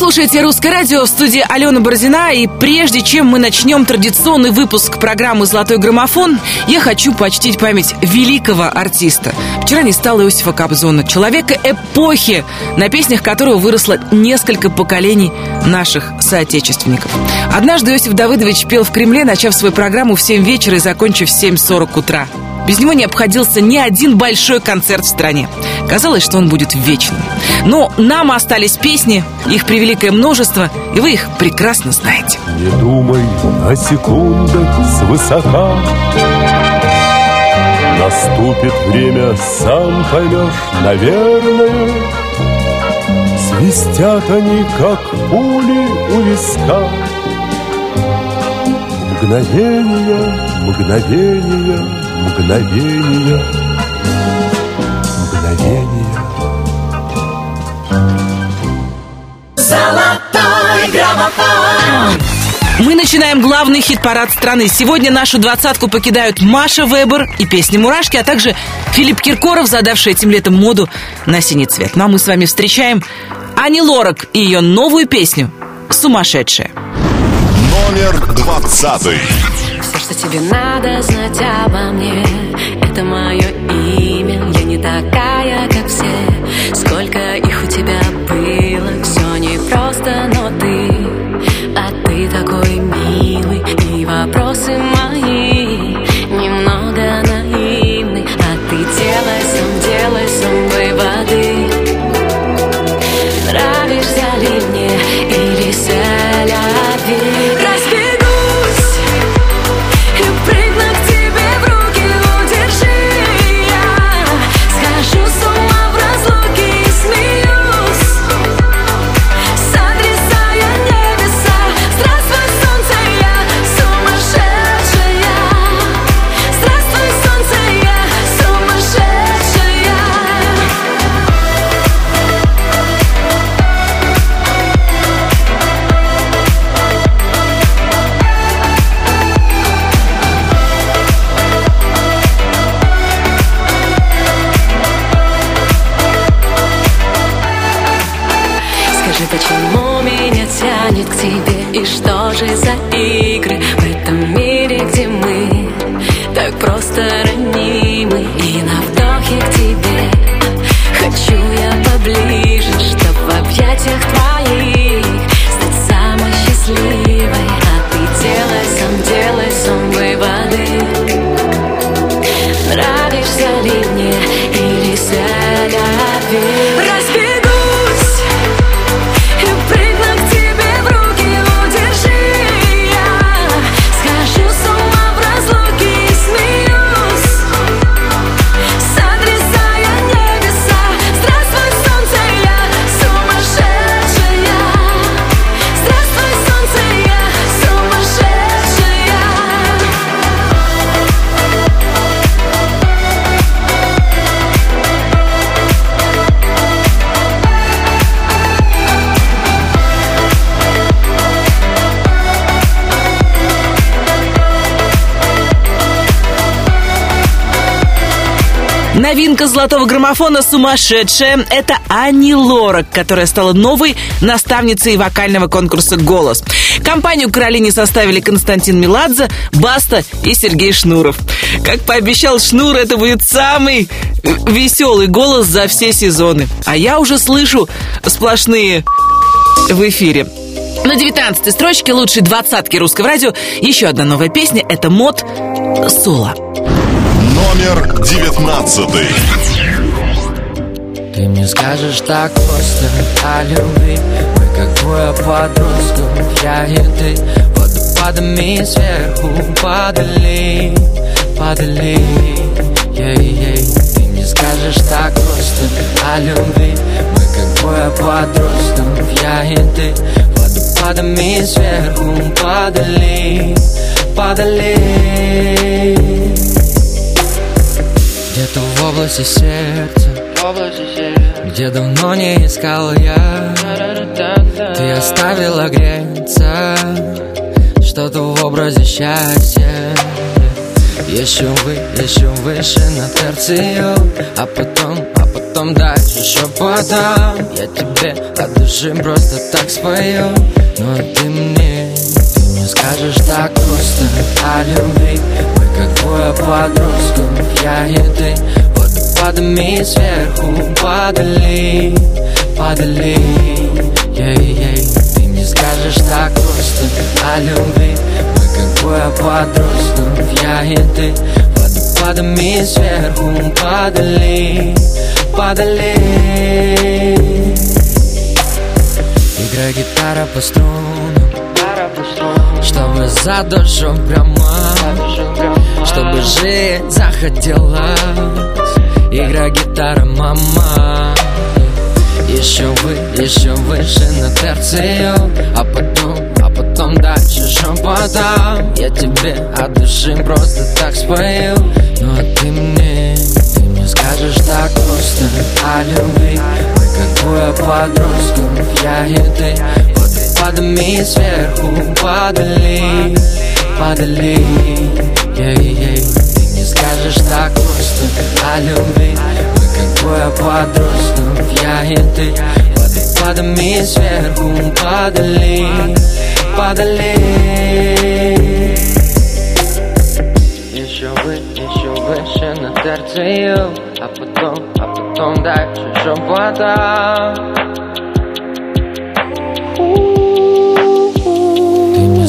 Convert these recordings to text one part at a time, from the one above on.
слушаете «Русское радио» в студии Алена Бородина. И прежде чем мы начнем традиционный выпуск программы «Золотой граммофон», я хочу почтить память великого артиста. Вчера не стало Иосифа Кобзона, человека эпохи, на песнях которого выросло несколько поколений наших соотечественников. Однажды Иосиф Давыдович пел в Кремле, начав свою программу в 7 вечера и закончив в 7.40 утра. Без него не обходился ни один большой концерт в стране. Казалось, что он будет вечным. Но нам остались песни, их превеликое множество, и вы их прекрасно знаете. Не думай о секундах свысока Наступит время, сам поймешь, наверное Свистят они, как пули у виска Мгновение, мгновение, мгновения, мгновения. Золотой граммофон. Мы начинаем главный хит-парад страны. Сегодня нашу двадцатку покидают Маша Вебер и песни «Мурашки», а также Филипп Киркоров, задавший этим летом моду на синий цвет. Ну а мы с вами встречаем Ани Лорак и ее новую песню «Сумасшедшая». Номер двадцатый что тебе надо знать обо мне. Это мое имя, я не такая, Новинка золотого граммофона «Сумасшедшая» — это Ани Лорак, которая стала новой наставницей вокального конкурса «Голос». Компанию Каролине составили Константин Меладзе, Баста и Сергей Шнуров. Как пообещал Шнур, это будет самый веселый голос за все сезоны. А я уже слышу сплошные в эфире. На 19 строчке лучшей двадцатки русского радио еще одна новая песня — это «Мод Соло». Номер девятнадцатый. Ты мне скажешь так просто о любви Мы как двое подростков, я и ты Водопадами сверху падали, падали. Ей-ей Ты мне скажешь так просто о любви Мы как двое подростков, я и ты Водопадами сверху падали, падали где-то в области сердца. Где давно не искал я. Ты оставила греться. Что-то в образе счастья. Еще вы, еще выше на терцию А потом, а потом потом дальше шепотом Я тебе от души просто так спою. Но ты мне, ты мне скажешь так просто О любви, мы как двое подростков Я и ты, водопадами сверху падали Падали, ей-ей Ты мне скажешь так просто о любви. Мы как двое подростков Я и ты, водопадами сверху падали Падали Играй гитара по струнам Чтобы за душу прямо Чтобы жить захотелось. Играй гитара, мама. Еще вы, еще выше на терцию А потом, а потом дальше шепотом Я тебе от души просто так спою. Ну а ты мне, ты мне скажешь так просто. О любви, мы как двое подростков. Я и ты, водопадами сверху падали. Падали, ей-ей Ты не скажешь так просто. О любви Мы как двое подростков Я и ты, водопадами сверху падали. Падали. Еще вы, еще выше на терцию А потом, а потом дальше шепотом Ты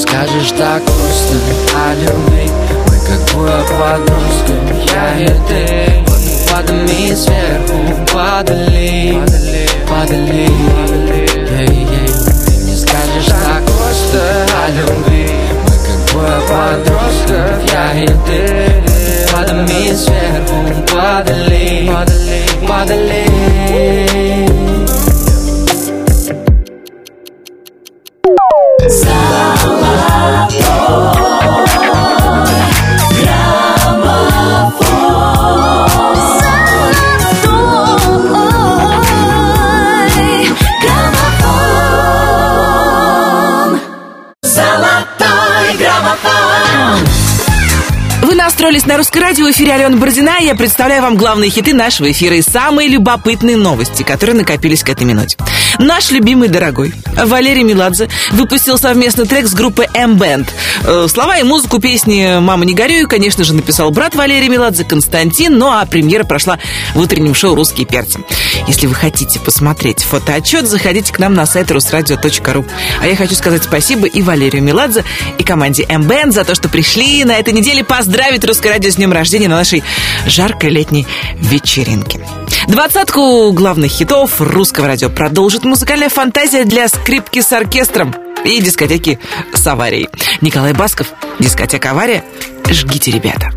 скажешь так просто о любви. Мы как двое подростков, я и ты. Водопадами сверху падали, падали, ей-ей Ты мне скажешь так просто о любви. Мы как двое подростков, я и ты. Водопадами сверху падали, падали Вы настроились на русское радио, в эфире Алена Бородина, я представляю вам главные хиты нашего эфира и самые любопытные новости, которые накопились к этой минуте. Наш любимый дорогой Валерий Меладзе выпустил совместный трек с группой M-Band. Э, Слова и музыку песни «Мама, не горюй», конечно же, написал брат Валерия Меладзе Константин, ну а премьера прошла в утреннем шоу «Русские перцы». Если вы хотите посмотреть фотоотчет, заходите к нам на сайт русрадио.ру. А я хочу сказать спасибо и Валерию Меладзе, и команде M-Band за то, что пришли на этой неделе поздравить Русское радио с днем рождения на нашей жаркой летней вечеринке. Двадцатку главных хитов русского радио продолжит музыкальная фантазия для скрипки с оркестром и дискотеки с аварией. Николай Басков, дискотека «Авария». Жгите, ребята.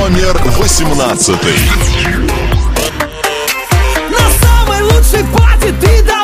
Номер восемнадцатый. На самой лучшей пати ты давала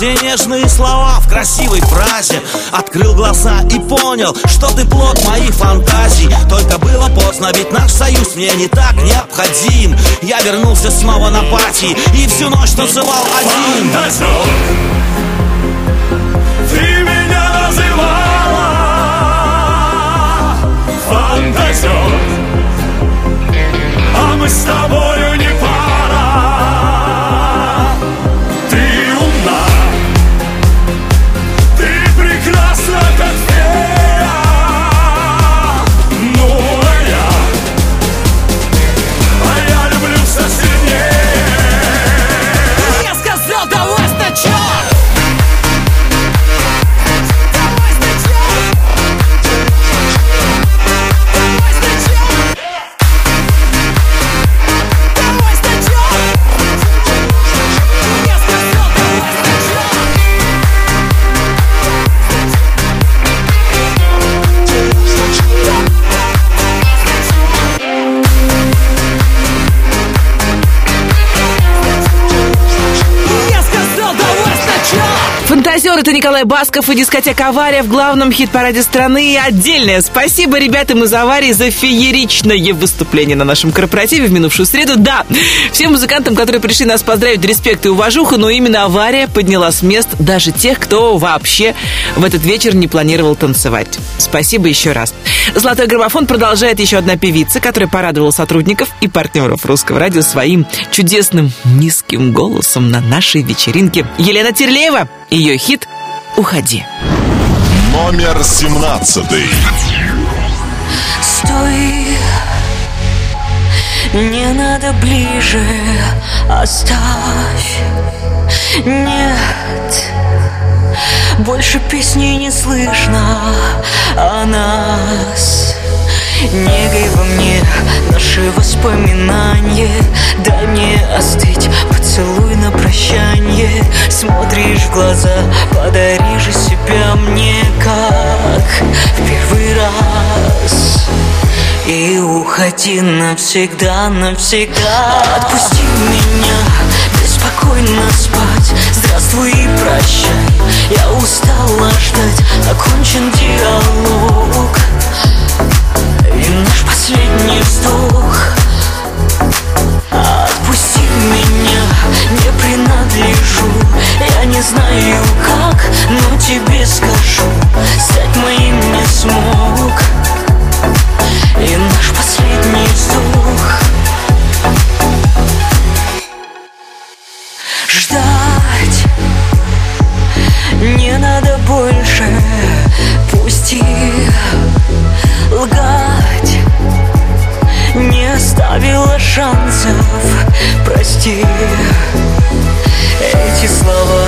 все нежные слова в красивой фразе Открыл глаза и понял, что ты плод моих фантазий Только было поздно, ведь наш союз мне не так необходим. Я вернулся снова на пати и всю ночь танцевал один. Фантазер, ты меня называла. Фантазер, а мы с тобою не Фантазер это Николай Басков и дискотека «Авария» в главном хит-параде страны. И отдельное спасибо ребятам из «Аварии» за фееричное выступление на нашем корпоративе в минувшую среду. Да, всем музыкантам, которые пришли нас поздравить, респект и уважуха, но именно «Авария» подняла с мест даже тех, кто вообще в этот вечер не планировал танцевать. Спасибо еще раз. «Золотой граммофон» продолжает еще одна певица, которая порадовала сотрудников и партнеров русского радио своим чудесным низким голосом на нашей вечеринке. Елена Терлеева, ее хит «Уходи». Номер семнадцатый. Стой, не надо ближе, оставь. Нет, больше песни не слышно о нас. Негой во мне наши воспоминания Дай мне остыть, поцелуй на прощанье Смотришь в глаза, подари же себя мне как в первый раз. И уходи навсегда, навсегда. Отпусти меня, беспокойно спать. Здравствуй и прощай, я устала ждать. Окончен диалог. И наш последний вздох меня, не принадлежу. Я не знаю как, но тебе скажу. Стать моим не смог. И наш последний вздох оставила шансов. Прости. Эти слова,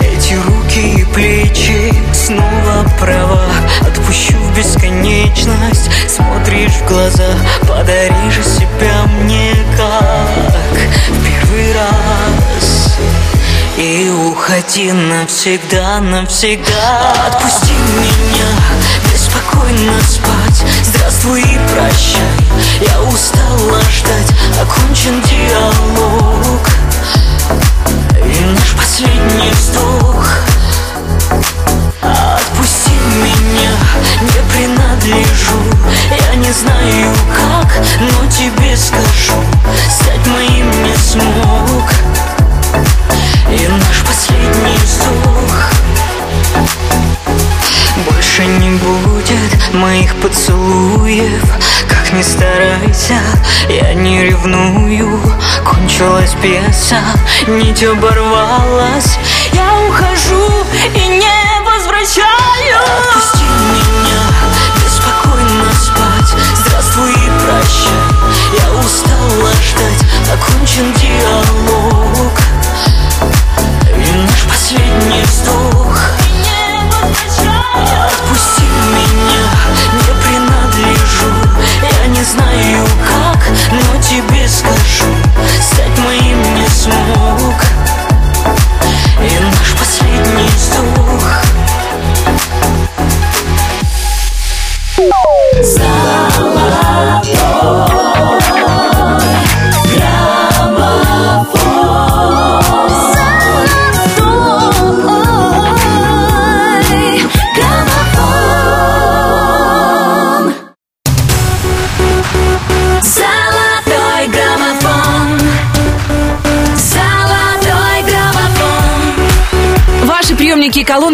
эти руки и плечи Снова права. Отпущу в бесконечность Смотришь в глаза Подари же себя мне как В первый раз. И уходи навсегда, навсегда. Отпусти меня, беспокойно спать Здравствуй и прощай, я устала ждать. Окончен диалог. И наш последний вздох? Отпусти меня, не принадлежу. Я не знаю как, но тебе скажу. Стать моим не смог. И наш последний вздох Больше не будет моих поцелуев. Как ни старайся, я не ревную. Кончилась пьеса, нить оборвалась. Я ухожу и не возвращаю. Отпусти меня, беспокойно спать. Здравствуй и прощай, я устала ждать. Окончен диалог. И наш последний вздох. Отпусти знаю как, но тебе скажу Стать моим не смог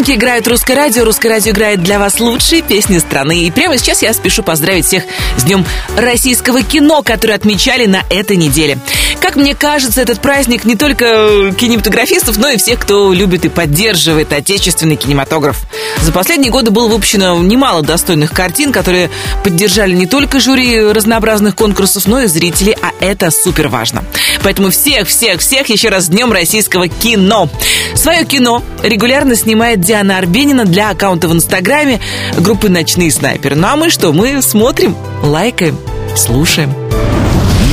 колонке играет русское радио. Русское радио играет для вас лучшие песни страны. И прямо сейчас я спешу поздравить всех с Днем российского кино, который отмечали на этой неделе. Как мне кажется, этот праздник не только кинематографистов, но и всех, кто любит и поддерживает отечественный кинематограф. За последние годы было выпущено немало достойных картин, которые поддержали не только жюри разнообразных конкурсов, но и зрители, а это супер важно. Поэтому всех, всех, всех еще раз с Днем российского кино. Свое кино регулярно снимает Диана Арбенина для аккаунта в Инстаграме группы «Ночные снайперы». Ну а мы что? Мы смотрим, лайкаем, слушаем.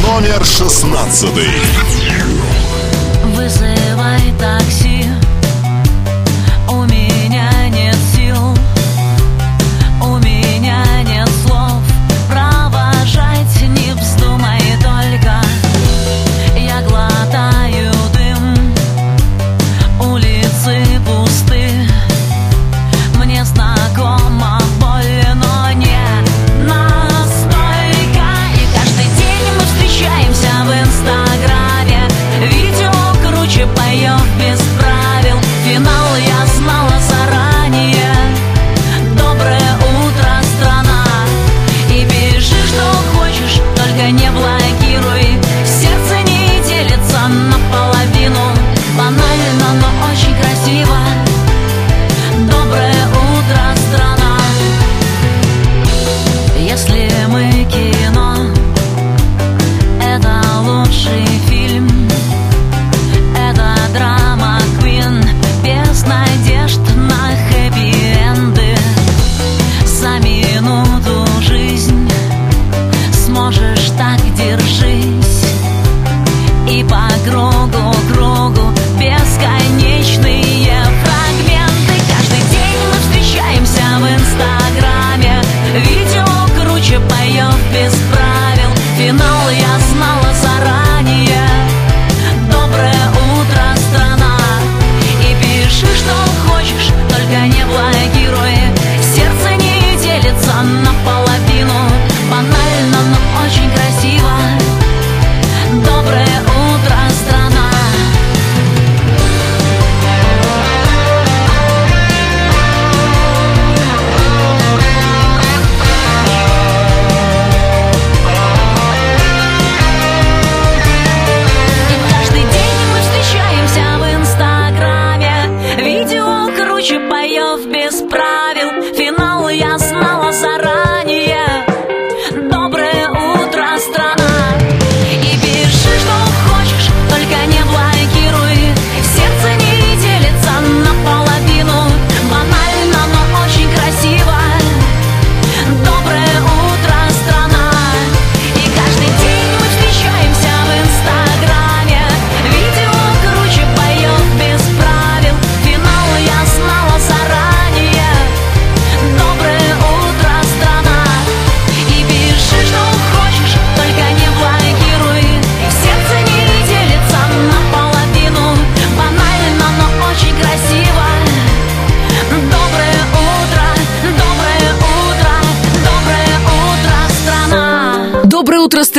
Номер шестнадцатый. Вызывай такси по кругу, кругу Бесконечные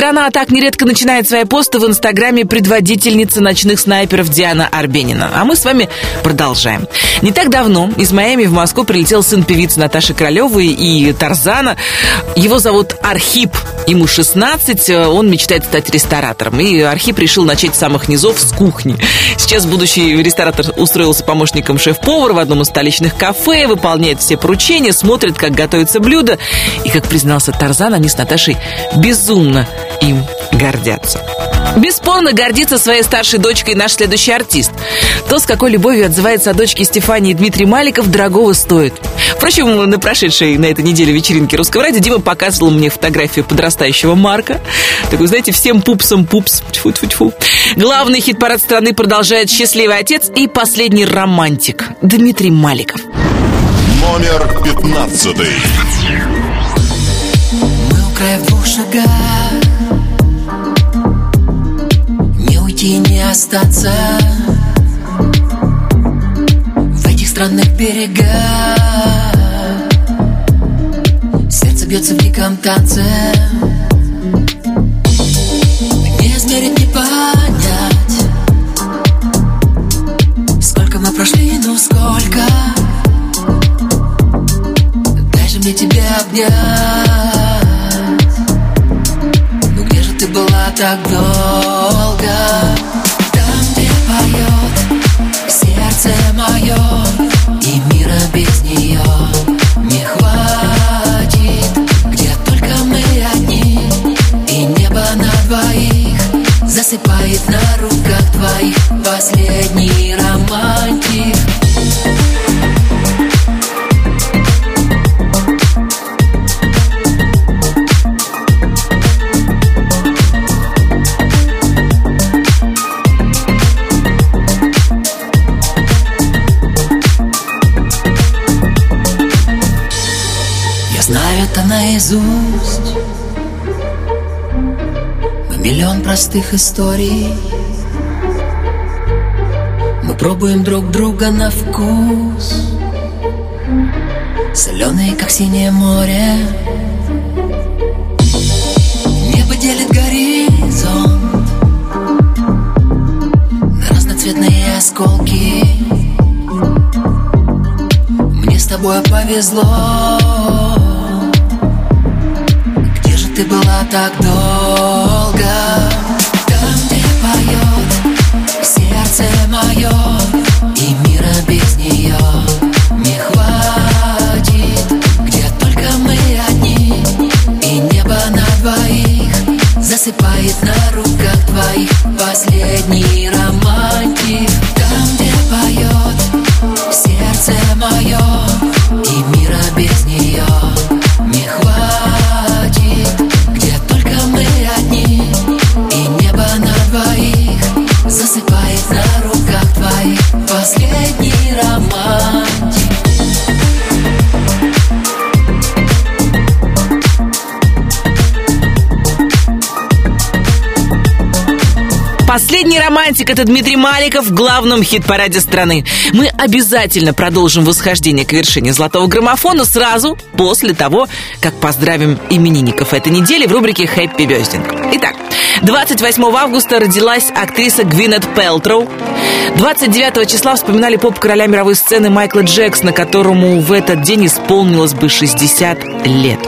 Страна! Так нередко начинает свои посты в Инстаграме предводительница ночных снайперов Диана Арбенина. А мы с вами продолжаем. Не так давно из Майами в Москву прилетел сын певицы Наташи Королевой и Тарзана. Его зовут Архип. Ему 16, он мечтает стать ресторатором. И Архип решил начать с самых низов, с кухни. Сейчас будущий ресторатор устроился помощником шеф-повара в одном из столичных кафе, выполняет все поручения, смотрит, как готовится блюдо. И, как признался Тарзан, они с Наташей безумно им гордятся. Бесспорно гордится своей старшей дочкой наш следующий артист. То, с какой любовью отзывается о дочке Стефании Дмитрий Маликов, дорогого стоит. Впрочем, на прошедшей на этой неделе вечеринке Русского радио Дима показывал мне фотографию подрастающего Марка. Такой, знаете, всем пупсом пупс. Тьфу -тьфу -тьфу. Главный хит-парад страны продолжает «Счастливый отец» и «Последний романтик» Дмитрий Маликов. Номер пятнадцатый. Мы у края в двух шагах Все-таки не остаться. В этих странных берегах Сердце бьется в диком танце. Не измерить, не понять Сколько мы прошли, ну сколько. Дай же мне тебя обнять. Была так долго? Там, где поет сердце мое И мира без нее не хватит. Где только мы одни И небо на двоих Засыпает на руках твоих. Последний романтик наизусть. Мы миллион простых историй. Мы пробуем друг друга на вкус. Соленые, как синее море. Небо делит горизонт На разноцветные осколки. Мне с тобой повезло ты была так долго? Там, где поет сердце мое И мира без нее не хватит. Где только мы одни И небо на двоих Засыпает на руках твоих. Последний романтик Романтик – это Дмитрий Маликов в главном хит-параде страны. Мы обязательно продолжим восхождение к вершине золотого граммофона сразу после того, как поздравим именинников этой недели в рубрике «Хэппи Бёздинг». Итак, 28 августа родилась актриса Гвинет Пелтроу. 29 числа вспоминали поп-короля мировой сцены Майкла Джексона, которому в этот день исполнилось бы 60 лет.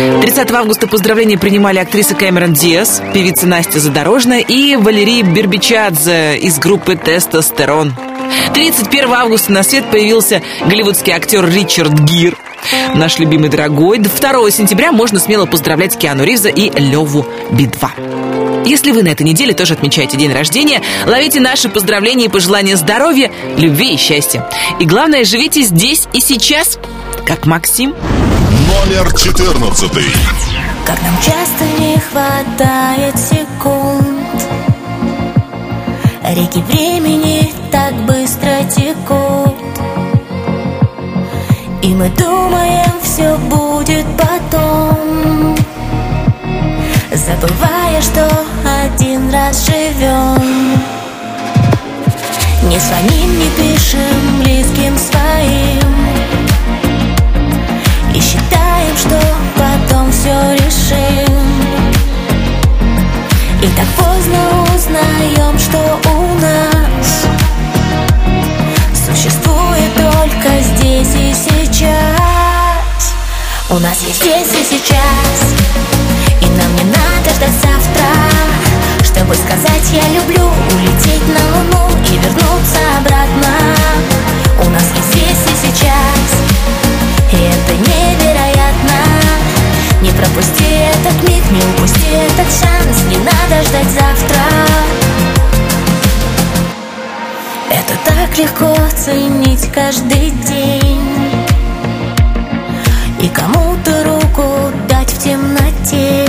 30 августа поздравления принимали актриса Кэмерон Диас, певица Настя Задорожная и Валерий Бербичадзе из группы «Тестостерон». 31 августа на свет появился голливудский актер Ричард Гир, наш любимый дорогой. 2 сентября можно смело поздравлять Киану Ривза и Леву Би-2. Если вы на этой неделе тоже отмечаете день рождения, ловите наши поздравления и пожелания здоровья, любви и счастья. И главное, живите здесь и сейчас, как Максим. Номер 14. Как нам часто не хватает секунд. Реки времени так быстро текут. И мы думаем, все будет потом. Забывая, что один раз живем Не звоним, не пишем близким своим И считаем, что потом все решим. И так поздно узнаем, что у нас Существует только здесь и сейчас. У нас есть здесь и сейчас. И нам не надо ждать завтра. Чтобы сказать я люблю Улететь на луну и вернуться обратно У нас есть здесь и сейчас И это невероятно. Не пропусти этот миг, не упусти этот шанс. Не надо ждать завтра. Это так легко ценить каждый день. И кому-то руку дать в темноте.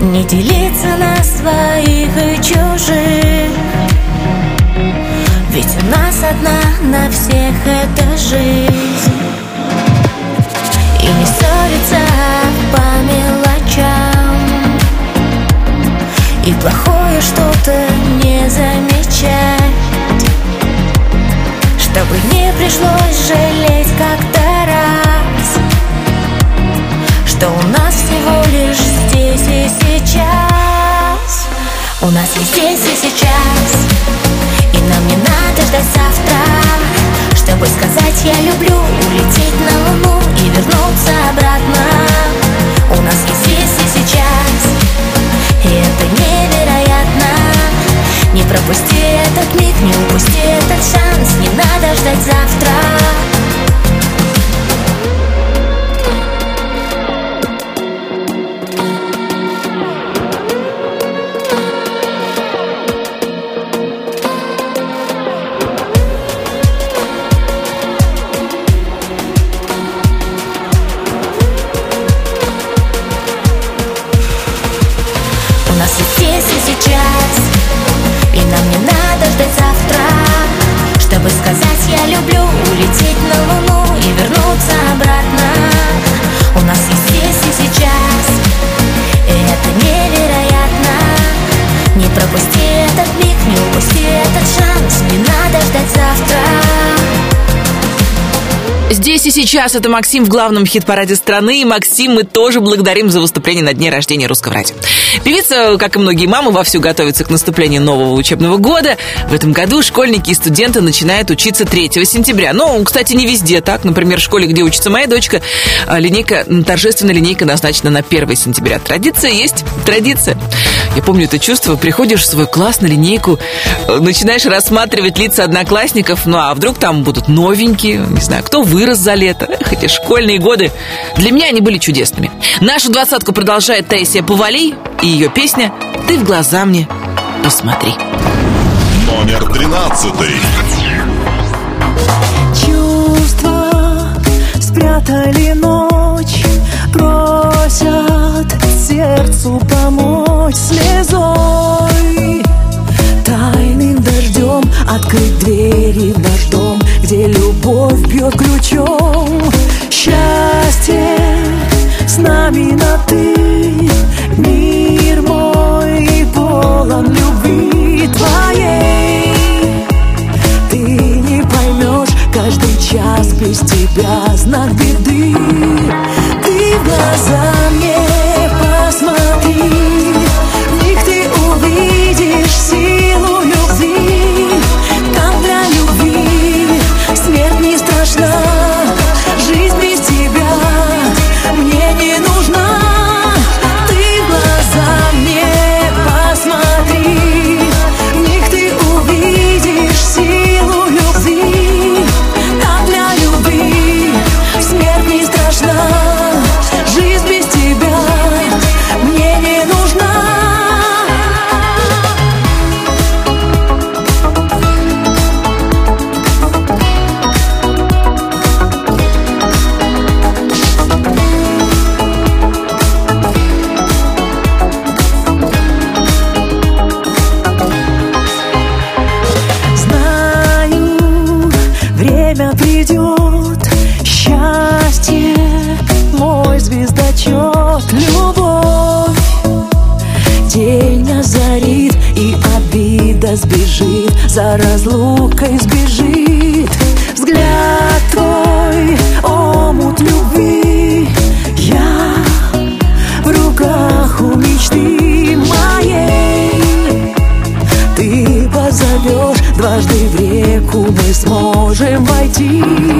Не делиться на своих и чужих. Ведь у нас одна на всех эта жизнь. И не ссориться по мелочам. И плохое что-то не замечать. Чтобы не пришлось жалеть как-то раз. Что у нас всего лишь здесь и сейчас. У нас есть здесь и сейчас чтобы сказать я люблю Улететь на луну и вернуться обратно. У нас есть здесь и сейчас И это невероятно. Не пропусти этот миг, не упусти этот шанс Не надо ждать завтра. И сейчас это Максим в главном хит-параде страны. И Максим мы тоже благодарим за выступление на дне рождения русского радио. Певица, как и многие мамы, вовсю готовится к наступлению нового учебного года. В этом году школьники и студенты начинают учиться 3 сентября. Но, кстати, не везде так. Например, в школе, где учится моя дочка, а, линейка, торжественная линейка назначена на 1 сентября. Традиция есть традиция. Я помню это чувство. Приходишь в свой класс на линейку, э, начинаешь рассматривать лица одноклассников. Ну, а вдруг там будут новенькие, не знаю, кто вырос за лето. Эти школьные годы. Для меня они были чудесными. Нашу двадцатку продолжает Таисия Повалий и ее песня «Ты в глаза мне посмотри». Номер тринадцатый. Чувства спрятали ночь Просят сердцу помочь слезой Тайным дождем открыть двери в наш дом Где любовь бьет ключом без тебя знак беды 记。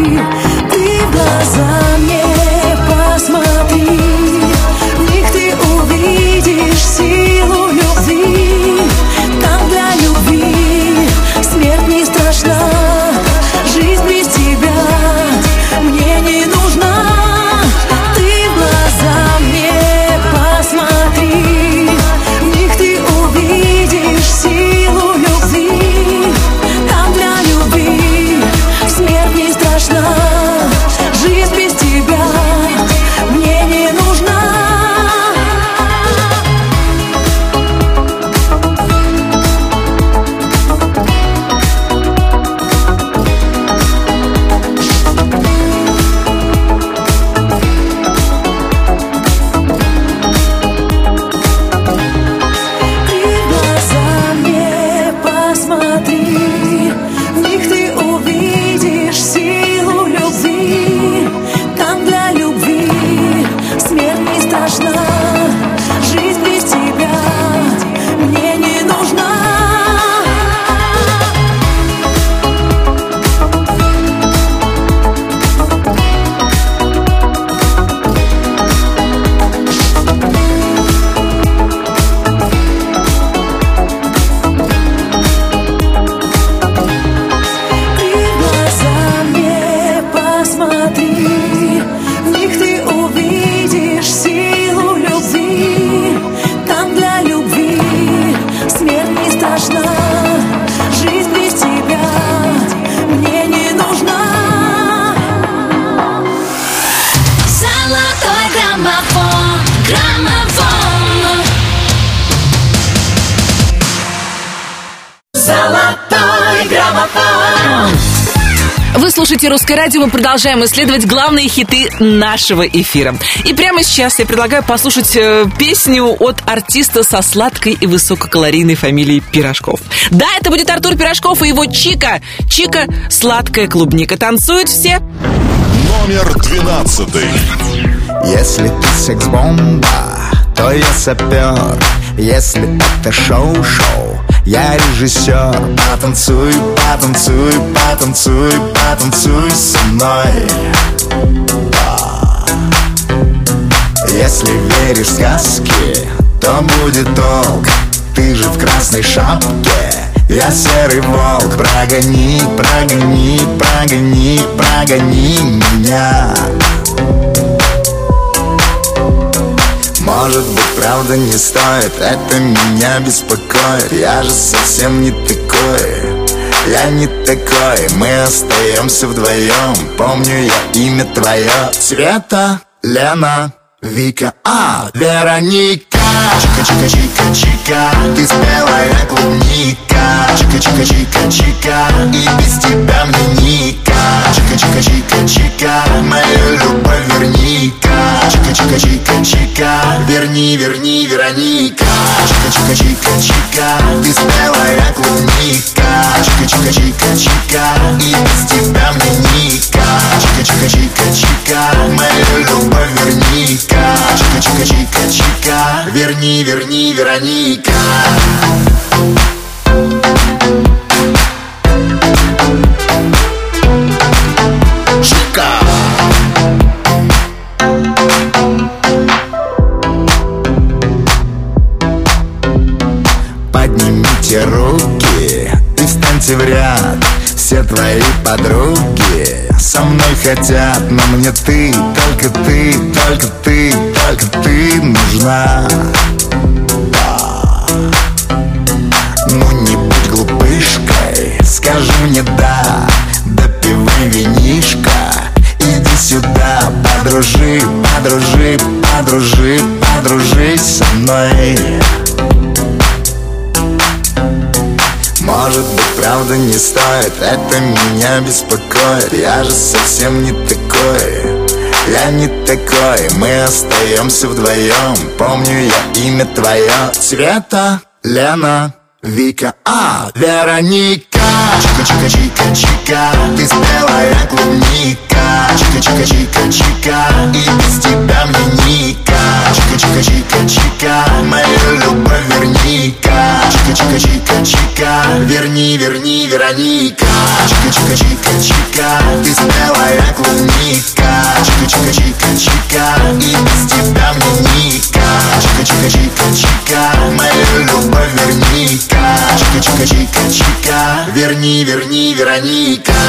Радио». Мы продолжаем исследовать главные хиты нашего эфира. И прямо сейчас я предлагаю послушать э, песню от артиста со сладкой и высококалорийной фамилией Пирожков. Да, это будет Артур Пирожков и его Чика. Чика – сладкая клубника. Танцуют все? Номер двенадцатый. Если ты секс-бомба, то я сапер Если это шоу-шоу, я режиссер. Потанцуй, потанцуй, потанцуй, потанцуй со мной. Да. Если веришь в сказки, то будет толк Ты же в красной шапке. Я серый волк, прогони, прогони, прогони, прогони меня Может быть, правда не стоит Это меня беспокоит. Я же совсем не такой Я не такой. Мы остаемся вдвоем Помню я имя твое. Света, Лена, Вика, а, Вероника. Чика-чика-чика-чика Ты спелая клубника Чика-чика-чика-чика И без тебя мне ника Чика-чика-чика-чика Мою любовь верни-ка. Чика-чика-чика-чика Верни, верни, Вероника. Чика-чика-чика-чика Ты спелая клубника. Чика-чика-чика-чика И без тебя мне ника Чика-чика-чика-чика Мою любовь верни-ка. Чика-чика-чика-чика Верни, верни, Вероника. Чика Поднимите руки и встаньте в ряд Все твои подруги со мной хотят Но мне ты, только ты, только ты, только ты нужна мне да Допивай винишко, иди сюда Подружи, подружи, подружи, подружись со мной. Может быть, правда не стоит Это меня беспокоит. Я же совсем не такой Я не такой. Мы остаемся вдвоем Помню я имя твое. Света, Лена, Вика, а, Вероника! Чика-чика-чика-чика Ты спелая клубника. Чика-чика-чика-чика И без тебя мне ника Чика-чика-чика-чика Мою любовь верни-ка Чика-чика-чика-чика Верни, верни, Вероника Чика-чика-чика-чика Ты спелая клубника Чика-чика-чика-чика И без тебя мне ника Чика-чика-чика-чика Мою любовь верни-ка Чика-чика-чика-чика Верни, верни, Вероника Чика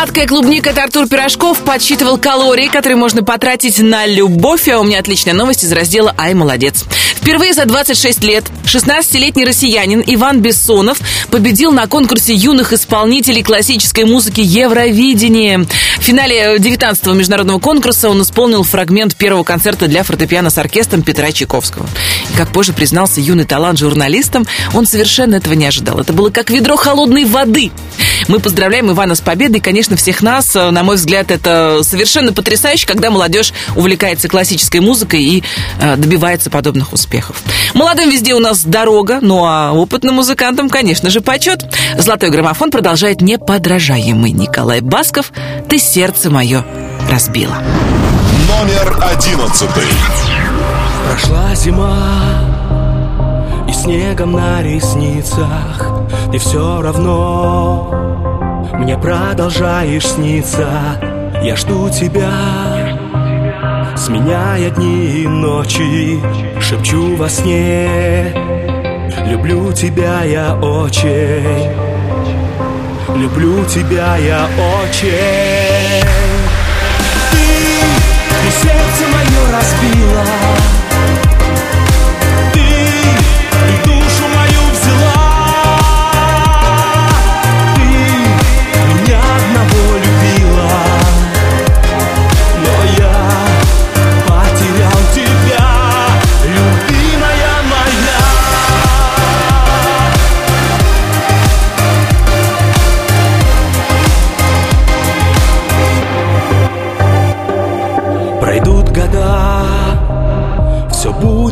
сладкая клубника это Артур Пирожков подсчитывал калории, которые можно потратить на любовь. А у меня отличная новость из раздела «Ай, молодец». Впервые за 26 лет 16-летний россиянин Иван Бессонов победил на конкурсе юных исполнителей классической музыки Евровидение. В финале 19-го международного конкурса он исполнил фрагмент первого концерта для фортепиано с оркестром Петра Чайковского. И, как позже признался юный талант журналистам, он совершенно этого не ожидал. Это было как ведро холодной воды. Мы поздравляем Ивана с победой, и, конечно, всех нас. На мой взгляд, это совершенно потрясающе, когда молодежь увлекается классической музыкой и э, добивается подобных успехов. Молодым везде у нас дорога, ну а опытным музыкантам, конечно же, почет. Золотой граммофон продолжает неподражаемый Николай Басков «Ты сердце мое разбила». Номер одиннадцатый. Прошла зима И снегом на ресницах И все равно Мне продолжаешь сниться. Я жду тебя. Сменяя дни и ночи Шепчу во сне. Люблю тебя я очень. Люблю тебя я очень. Ты, ты сердце мое разбила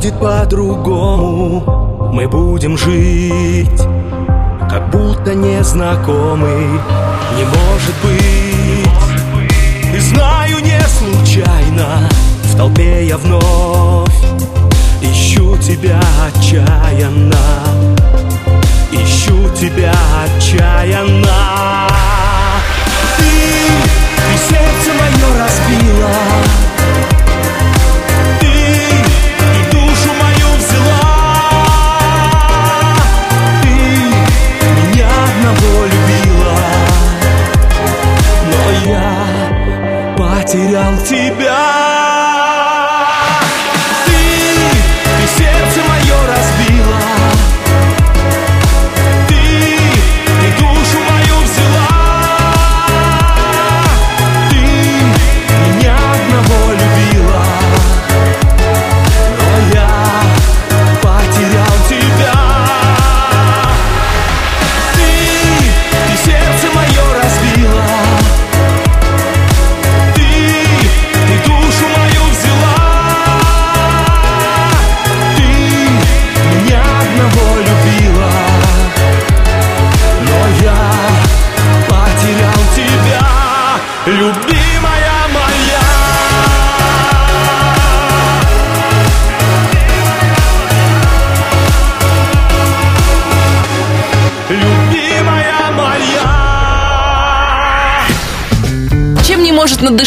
будет по-другому. Мы будем жить, как будто незнакомы. Не может быть, и знаю не случайно В толпе я вновь ищу тебя отчаянно.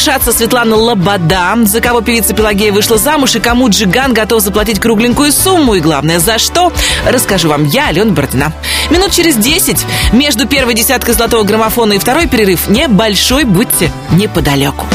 Надышаться Светлана Лобода, за кого певица Пелагея вышла замуж и кому Джиган готов заплатить кругленькую сумму и, главное, за что, расскажу вам я, Алена Бородина. Минут через 10 между первой десяткой золотого граммофона и второй перерыв небольшой, будьте неподалеку.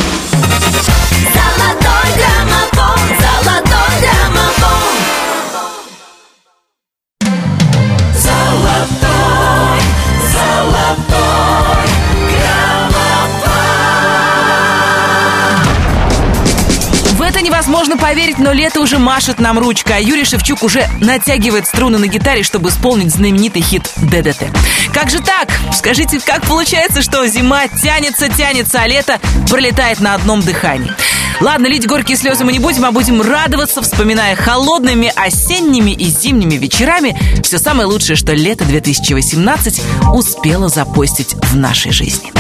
10, но лето уже машет нам ручка, а Юрий Шевчук уже натягивает струны на гитаре, чтобы исполнить знаменитый хит «ДДТ». Как же так? Скажите, как получается, что зима тянется, тянется, а лето пролетает на одном дыхании? Ладно, лить горькие слезы мы не будем, а будем радоваться, вспоминая холодными осенними и зимними вечерами все самое лучшее, что лето 2018 успело запостить в нашей жизни.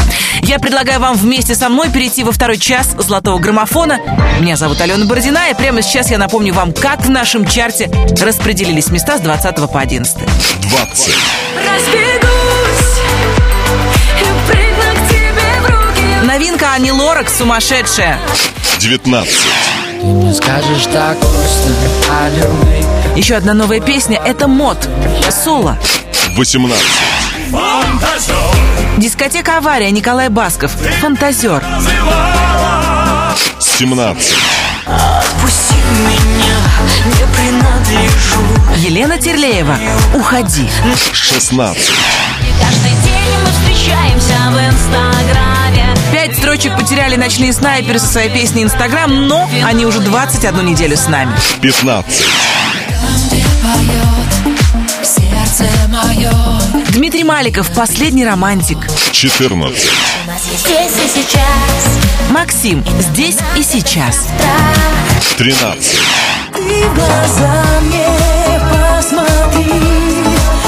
Я предлагаю вам вместе со мной перейти во второй час золотого граммофона. Меня зовут Алена Бородина, и прямо сейчас я напомню вам, как в нашем чарте распределились места с 20 по 11. 20. Разбегусь и прыгну к тебе в руки. Новинка Ани Лорак «Сумасшедшая». 19. Ты мне скажешь так Еще одна новая песня – это «Мод» соло. 18. Фантазер Дискотека «Авария» Николай Басков «Фантазер». 17. Отпусти меня, не принадлежу. Елена Терлеева «Уходи». 16. Каждый день мы встречаемся в инстаграме. Пять строчек потеряли ночные снайперы со своей песней «Инстаграм», но они уже 21 неделю с нами. 15. Сердце мое. Дмитрий Маликов «Последний романтик». 14. У нас есть здесь и сейчас. Максим «Здесь и сейчас». 13. Ты в глаза мне посмотри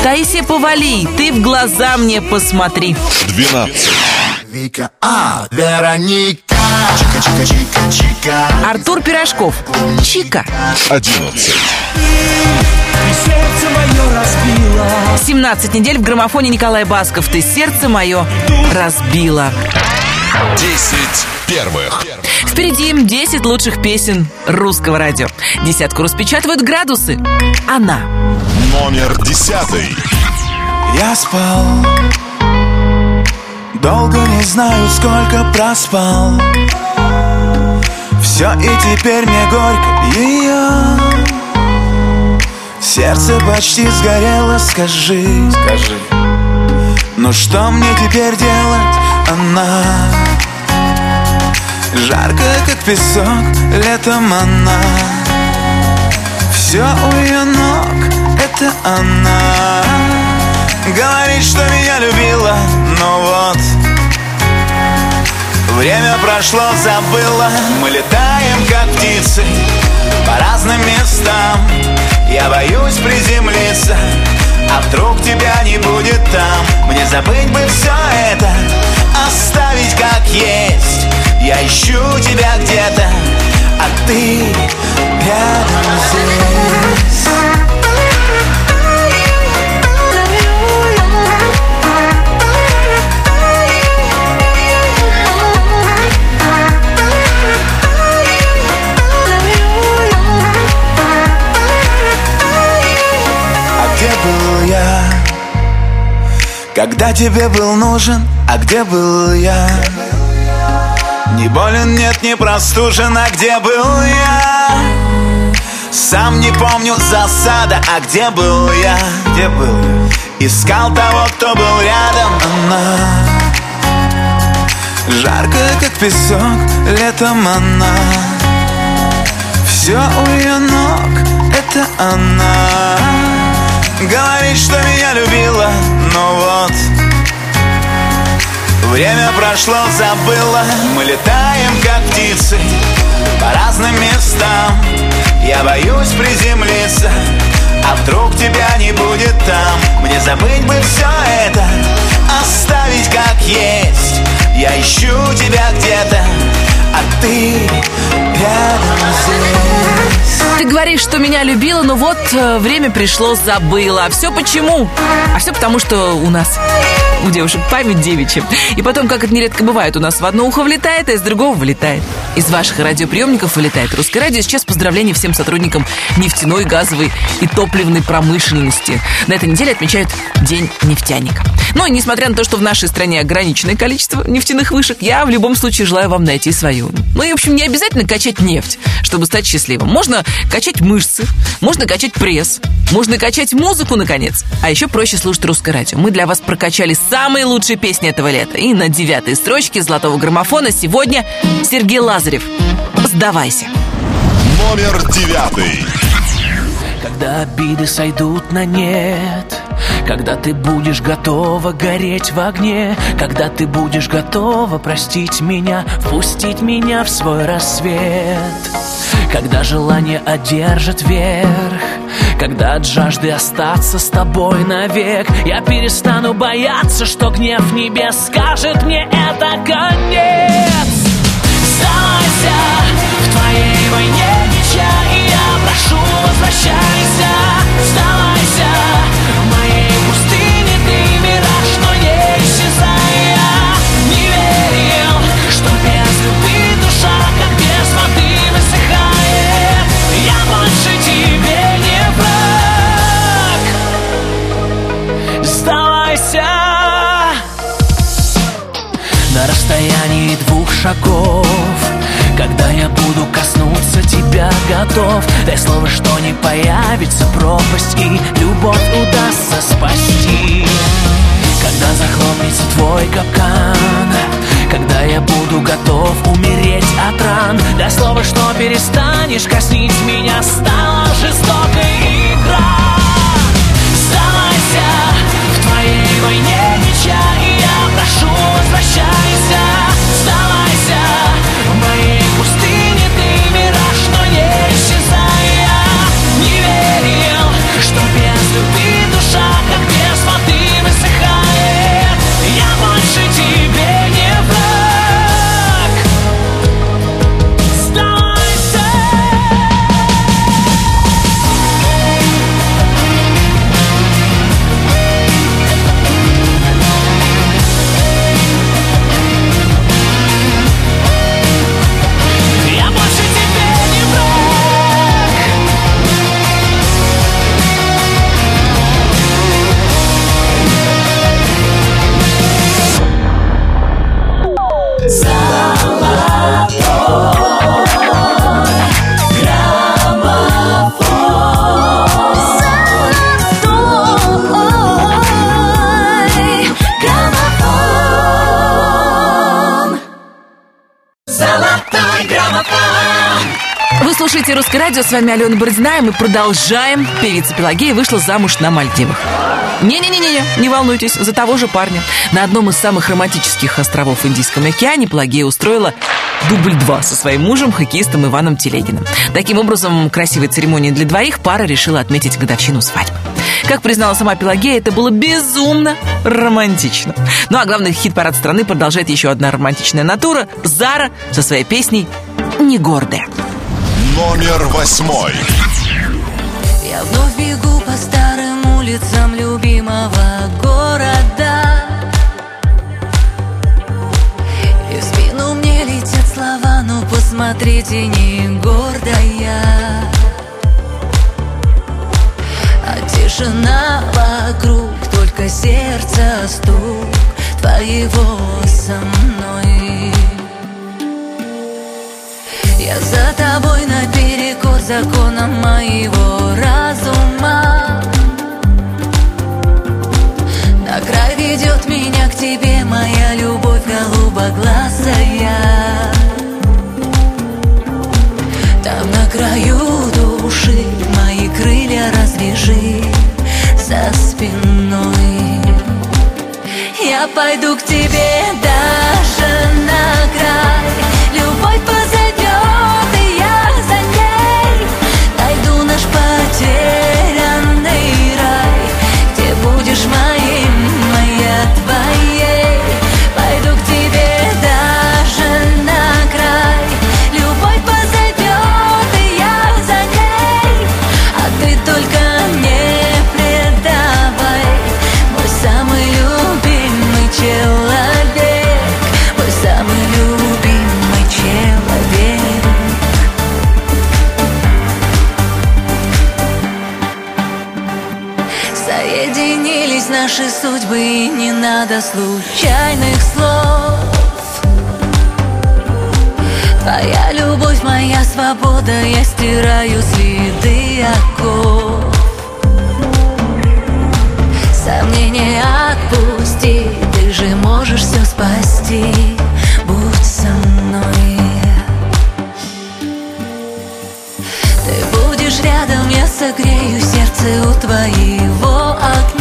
Таисия Повалий «Ты в глаза мне посмотри». 12. Вика, а, Вероника Чика-чика-чика-чика Артур Пирожков «Чика». 11. Ты сердце мое разбила 17 недель в граммофоне Николай Басков «Ты сердце мое разбила». 10 первых. Впереди 10 лучших песен русского радио. Десятку распечатывают градусы. Она. Номер 10. Я спал Долго не знаю, сколько проспал Все и теперь мне горько ее Сердце почти сгорело, скажи. Скажи. Ну что мне теперь делать, она Жарко, как песок, летом она. Все у ее ног, это она. Говорит, что меня любила, но вот Время прошло, забыло Мы летаем, как птицы По разным местам. Я боюсь приземлиться А вдруг тебя не будет там. Мне забыть бы все это Оставить как есть. Я ищу тебя где-то А ты Когда тебе был нужен, а где был я? Не болен, нет, не простужен, а где был я? Сам не помню засада, а где был я? Где был я? Искал того, кто был рядом, она Жаркая, как песок, летом она Все у ее ног, это она Говорит, что меня любила, но вот Время прошло, забыла. Мы летаем, как птицы По разным местам. Я боюсь приземлиться А вдруг тебя не будет там. Мне забыть бы все это Оставить как есть. Я ищу тебя где-то А ты рядом здесь Ты говоришь, что меня любила, но вот э, время пришло, забыла. А все почему? А все потому, что у нас у девушек память девичья. И потом, как это нередко бывает, у нас в одно ухо влетает, а из другого вылетает. Из ваших радиоприемников вылетает русское радио. Сейчас поздравления всем сотрудникам нефтяной, газовой и топливной промышленности. На этой неделе отмечают День нефтяника. Ну и несмотря на то, что в нашей стране ограниченное количество нефтяных вышек, я в любом случае желаю вам найти свою. Ну и, в общем, не обязательно качать нефть, чтобы стать счастливым. Можно качать мышцы, можно качать пресс, можно качать музыку, наконец. А еще проще слушать русское радио. Мы для вас прокачали самые лучшие песни этого лета. И на девятой строчке золотого граммофона сегодня Сергей Лазарев. Сдавайся. Номер девятый. Когда обиды сойдут на нет Когда ты будешь готова гореть в огне Когда ты будешь готова простить меня Впустить меня в свой рассвет Когда желание одержит верх Когда от жажды остаться с тобой навек Я перестану бояться, что гнев небес Скажет мне это конец Сдавайся в твоей войне меча И я прошу, возвращайся. Сдавайся я буду коснуться тебя готов. Дай слово, что не появится пропасть И любовь удастся спасти. Когда захлопнется твой капкан Когда я буду готов умереть от ран. Дай слово, что перестанешь коснить меня Стала жестокой игра. Сдавайся в твоей войне меча И я прошу, возвращайся Я больше слушаете «Русское радио», с вами Алена Бородина, и мы продолжаем. Певица Пелагея вышла замуж на Мальдивах. Не-не-не-не, не волнуйтесь, за того же парня. На одном из самых романтических островов в Индийском океане Пелагея устроила дубль 2 со своим мужем, хоккеистом Иваном Телегиным. Таким образом, красивой церемонией для двоих пара решила отметить годовщину свадьбы. Как признала сама Пелагея, это было безумно романтично. Ну а главный хит-парад страны продолжает еще одна романтичная натура – Зара со своей песней «Не гордая». Номер восьмой. Я вновь бегу по старым улицам любимого города. И в спину мне летят слова, но посмотрите, не гордая А тишина вокруг, только сердце стук твоего со мной Я за тобой наперекор законам моего разума. На край ведет меня к тебе моя любовь голубоглазая. Там на краю души мои крылья развяжи за спиной. Я пойду к тебе даже судьбы не надо случайных слов. Твоя любовь, моя свобода, я стираю следы оков. Сомнения отпусти, ты же можешь все спасти. Будь со мной. Ты будешь рядом, я согрею сердце у твоего огня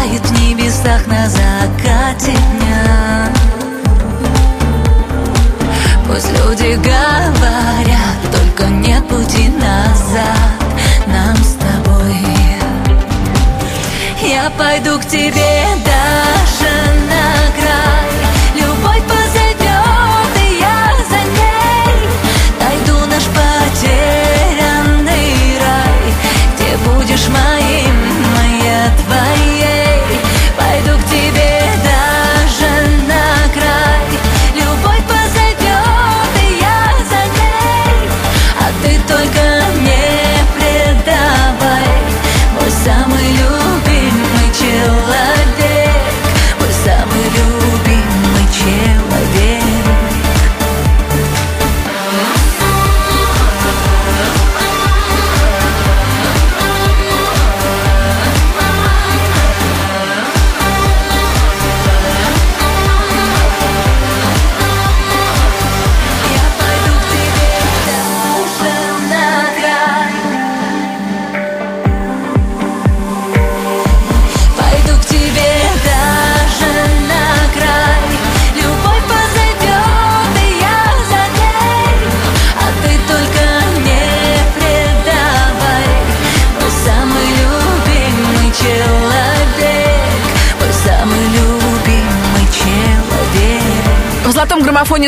остывает в небесах на закате дня. Пусть люди говорят, только нет пути назад нам с тобой. Я пойду к тебе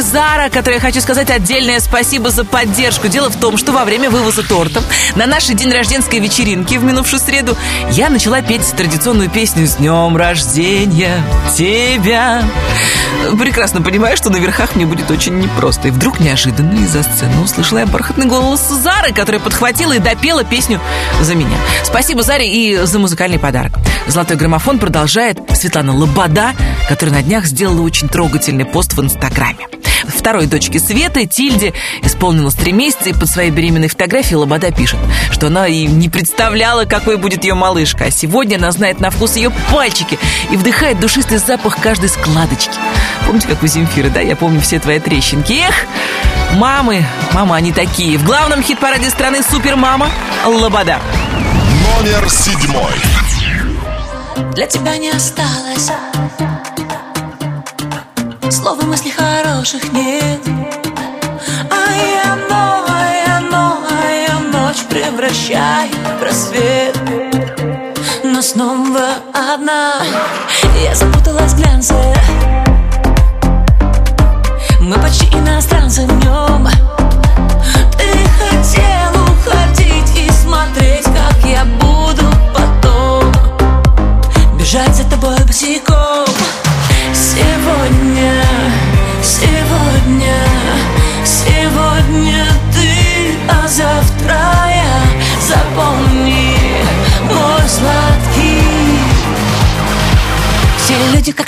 Зара, которой я хочу сказать отдельное спасибо за поддержку. Дело в том, что во время вывоза торта на нашей день рожденской вечеринке в минувшую среду я начала петь традиционную песню «С днем рождения тебя». Прекрасно понимаю, что на верхах мне будет очень непросто. И вдруг неожиданно из-за сцены услышала я бархатный голос Зары, которая подхватила и допела песню за меня. Спасибо Заре и за музыкальный подарок. Золотой граммофон продолжает Светлана Лобода, которая на днях сделала очень трогательный пост в Инстаграме. Второй дочке Светы, Тильде, исполнилось три месяца, и под своей беременной фотографией Лобода пишет, что она и не представляла, какой будет ее малышка, а сегодня она знает на вкус ее пальчики и вдыхает душистый запах каждой складочки. Помните, как у Земфиры, да? Я помню все твои трещинки. Эх, мамы, мама, они такие. В главном хит-параде страны «Супермама» Лобода. Номер седьмой. Для тебя не осталось Слов и мыслей хороших нет. А я новая, новая превращает в рассвет. Но снова одна. Я запуталась в глянце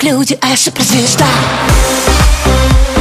люди как люди, а я суперзвезда Звезда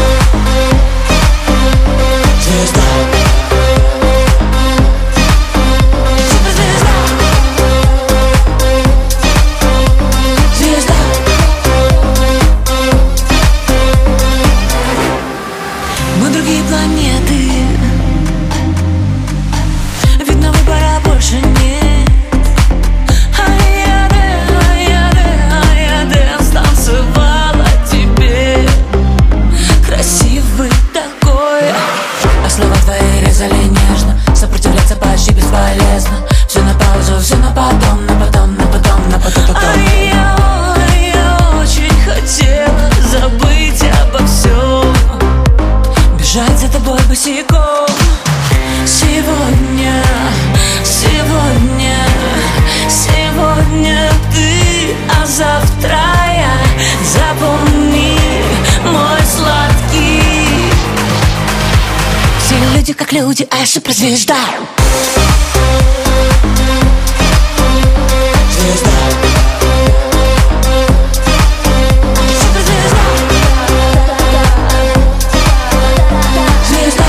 люди а я суперзвезда. Звезда Суперзвезда Звезда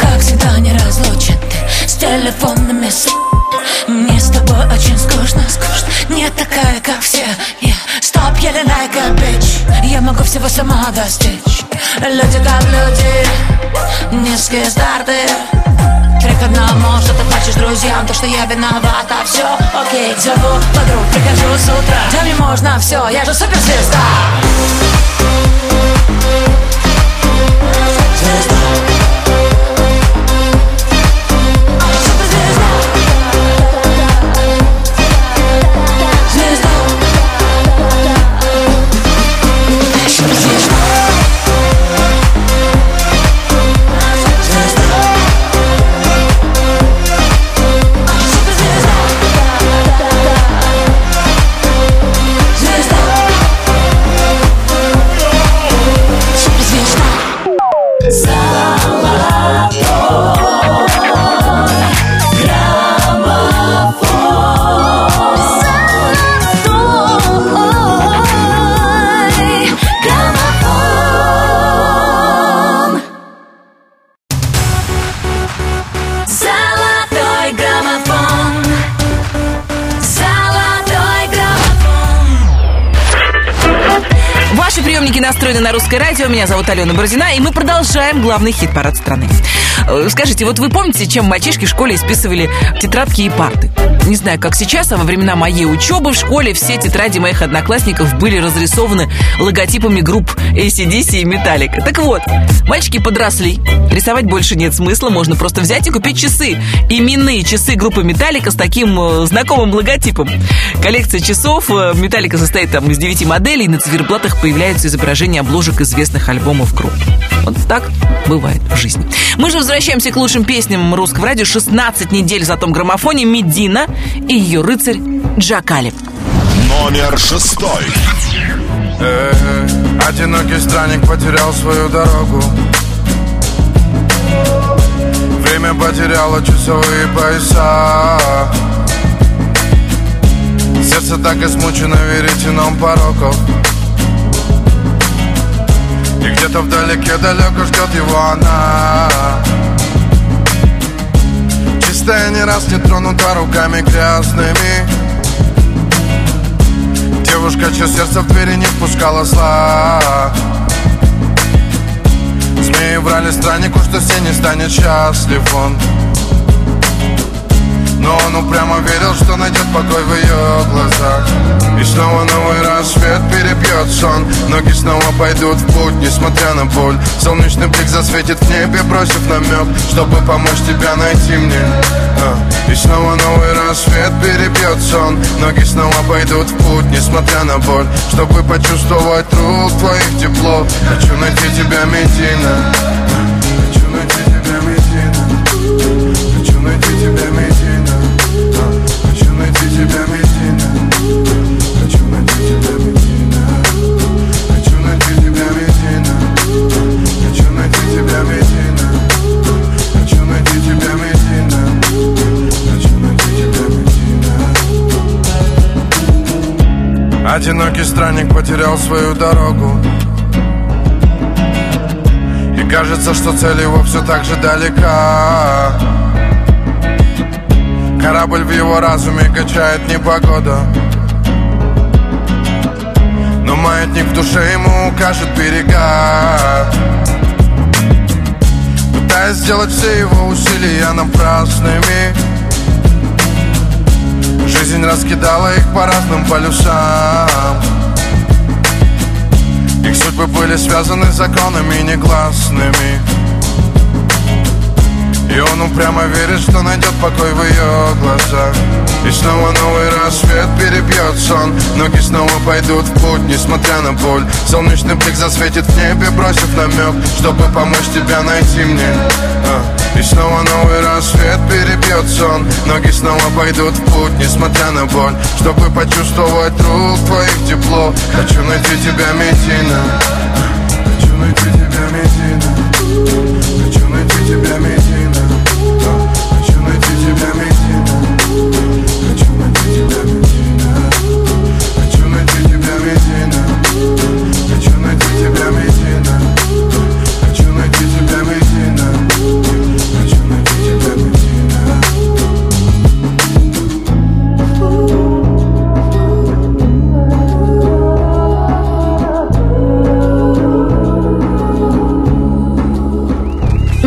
Как всегда не ты с телефонными с... Мне с тобой очень скучно, скучно. Не такая, как все. Я стоп, like a bitch. Я могу всего сама достичь Люди как люди Низкие старты. Три к одному, что ты плачешь друзьям То, что я виновата, все окей Зову подруг, прихожу с утра. Да мне можно все, я же суперзвезда. Золотой настроены на русское радио. Меня зовут Алена Бородина, и мы продолжаем главный хит-парад страны. Э, Скажите, вот вы помните, чем мальчишки в школе исписывали тетрадки и парты? Не знаю, как сейчас, а во времена моей учебы в школе все тетради моих одноклассников были разрисованы логотипами групп ACDC и Metallica. Так вот, мальчики подросли, рисовать больше нет смысла, можно просто взять и купить часы. Именные часы группы Metallica с таким э, знакомым логотипом. Коллекция часов э, Metallica состоит там из 9 моделей, на циферблатах появляются изображения обложек известных альбомов групп. Вот так бывает в жизни. Мы же возвращаемся к лучшим песням русского радио. 16 недель в золотом граммофоне Медина и ее рыцарь Джакали. Номер шестой. Э, Одинокий странник потерял свою дорогу Время потеряло часовые пояса Сердце так измучено веретеном пороков И где-то вдалеке далеко ждет его она. Чистая не раз не тронута руками грязными. Девушка, чье сердце в двери не впускала зла. Змеи врали страннику, что все не станет счастлив он. Но он упрямо верил, что найдет покой в ее глазах. И снова новый рассвет перебьет сон. Ноги снова пойдут в путь, несмотря на боль. Солнечный блик засветит в небе, бросив намек Чтобы помочь тебя найти мне. А. И снова новый рассвет перебьет сон. Ноги снова пойдут в путь, несмотря на боль. Чтобы почувствовать рук твоих тепло Хочу найти тебя, Медина Одинокий странник потерял свою дорогу. И кажется, что цель его все так же далека. Корабль в его разуме качает непогода. Но маятник в душе ему укажет берега. Пытаясь сделать все его усилия напрасными Жизнь раскидала их по разным полюсам. Их судьбы были связаны законами негласными. И он упрямо верит, что найдет покой в ее глазах. И снова новый рассвет перебьет сон. Ноги снова пойдут в путь, несмотря на боль. Солнечный блик засветит в небе, бросив намек Чтобы помочь тебя найти мне. А. И снова новый рассвет перебьет сон Ноги снова пойдут в путь, несмотря на боль. Чтобы почувствовать рук твоих тепло. Хочу найти тебя, Медина Хочу найти тебя, Медина Хочу найти тебя, Медина Хочу найти тебя, Медина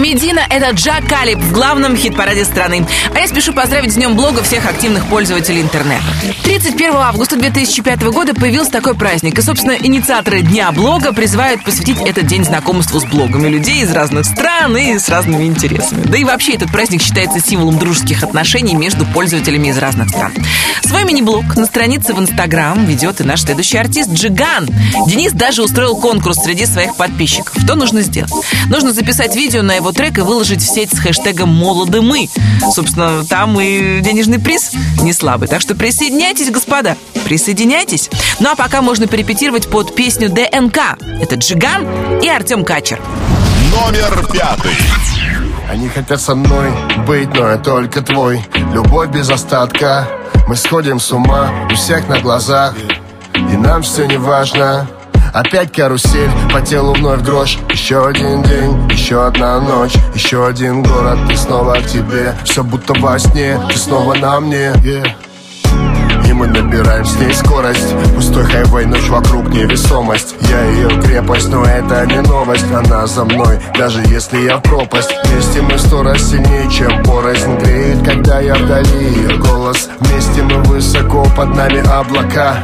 Медина – это Джак Калиб в главном хит-параде страны. А я спешу поздравить с Днем Блога всех активных пользователей интернета. 31 августа 2005 года появился такой праздник. И, собственно, инициаторы Дня Блога призывают посвятить этот день знакомству с блогами людей из разных стран и с разными интересами. Да и вообще этот праздник считается символом дружеских отношений между пользователями из разных стран. Свой мини-блог на странице в Инстаграм ведет и наш следующий артист Джиган. Денис даже устроил конкурс среди своих подписчиков. Что нужно сделать? Нужно записать видео на его трек и выложить в сеть с хэштегом «Молоды мы». Собственно, там и денежный приз не слабый. Так что присоединяйтесь, господа. Присоединяйтесь. Ну а пока можно перепетировать под песню ДНК. Это Джиган и Артем Качер. Номер пятый. Они хотят со мной быть, но я только твой Любовь без остатка Мы сходим с ума у всех на глазах И нам все не важно Опять карусель, по телу вновь дрожь Еще один день, еще одна ночь. Еще один город, и снова к тебе. Все будто во сне, ты снова на мне. Yeah. Мы набираем с ней скорость. Пустой хайвей, ночь вокруг невесомость. Я ее крепость, но это не новость. Она за мной, даже если я в пропасть. Вместе мы сто раз сильнее, чем порознь Греет, когда я вдали. Ее голос Вместе мы высоко, под нами облака.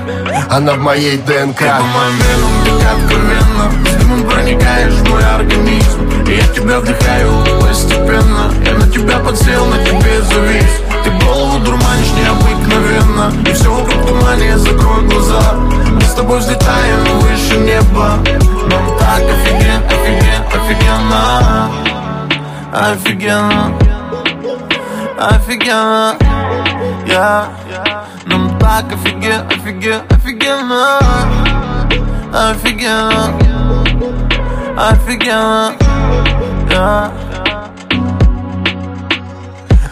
Она в моей ДНК. Ты по моим венам, так откровенно С дымом проникаешь в мой организм. И я тебя вдыхаю постепенно. Я на тебя подсел, на тебе завис. Ты голову дурманишь необыкновенно И все вокруг тумане, закрой глаза. Мы с тобой взлетаем выше неба. Нам так офиген, офиген, офигенно. Офигенно Офигенно Я Нам так офиген, офиген, офигенно. Офигенно Офигенно Я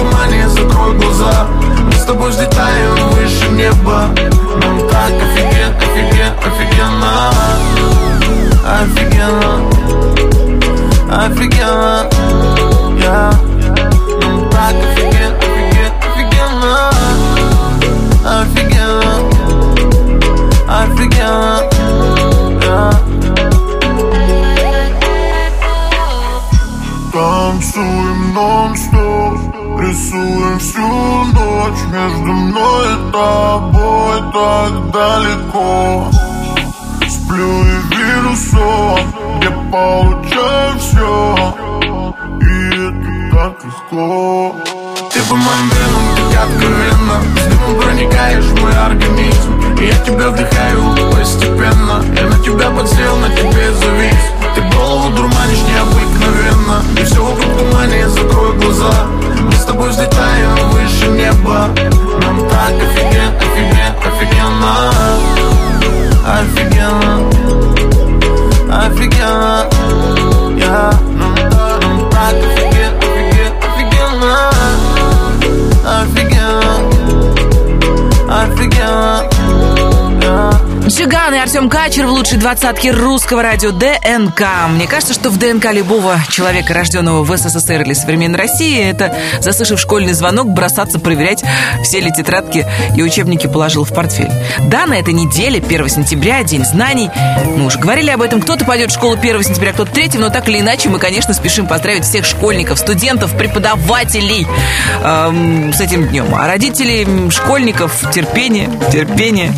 тумане, закрой глаза. Мы с тобой взлетаем выше неба. Нам так офиген, офиген, офигенно. Офигенно. Офигенно. Тобой так далеко. Сплю и вижу сон Где получаю все И это так легко. Ты по моим венам так откровенно С дымом проникаешь в мой организм. И я тебя вдыхаю постепенно. Я на тебя подсел, на тебе завис. Ты голову дурманишь необыкновенно. И все вокруг тумане, закрой глаза. Мы с тобой взлетаем выше неба Нам так офигенно, офигенно, Джиган и Артем Качер в лучшей двадцатке русского радио ДНК. Мне кажется, что в ДНК любого человека, рожденного в СССР или современной России, это, заслышав школьный звонок, бросаться проверять, все ли тетрадки и учебники положил в портфель. Да, на этой неделе, 1 сентября, День знаний. Мы уже говорили об этом. Кто-то пойдет в школу 1 сентября, кто-то 3, но так или иначе мы, конечно, спешим поздравить всех школьников, студентов, преподавателей эм, с этим днем. А родителей школьников терпение, терпение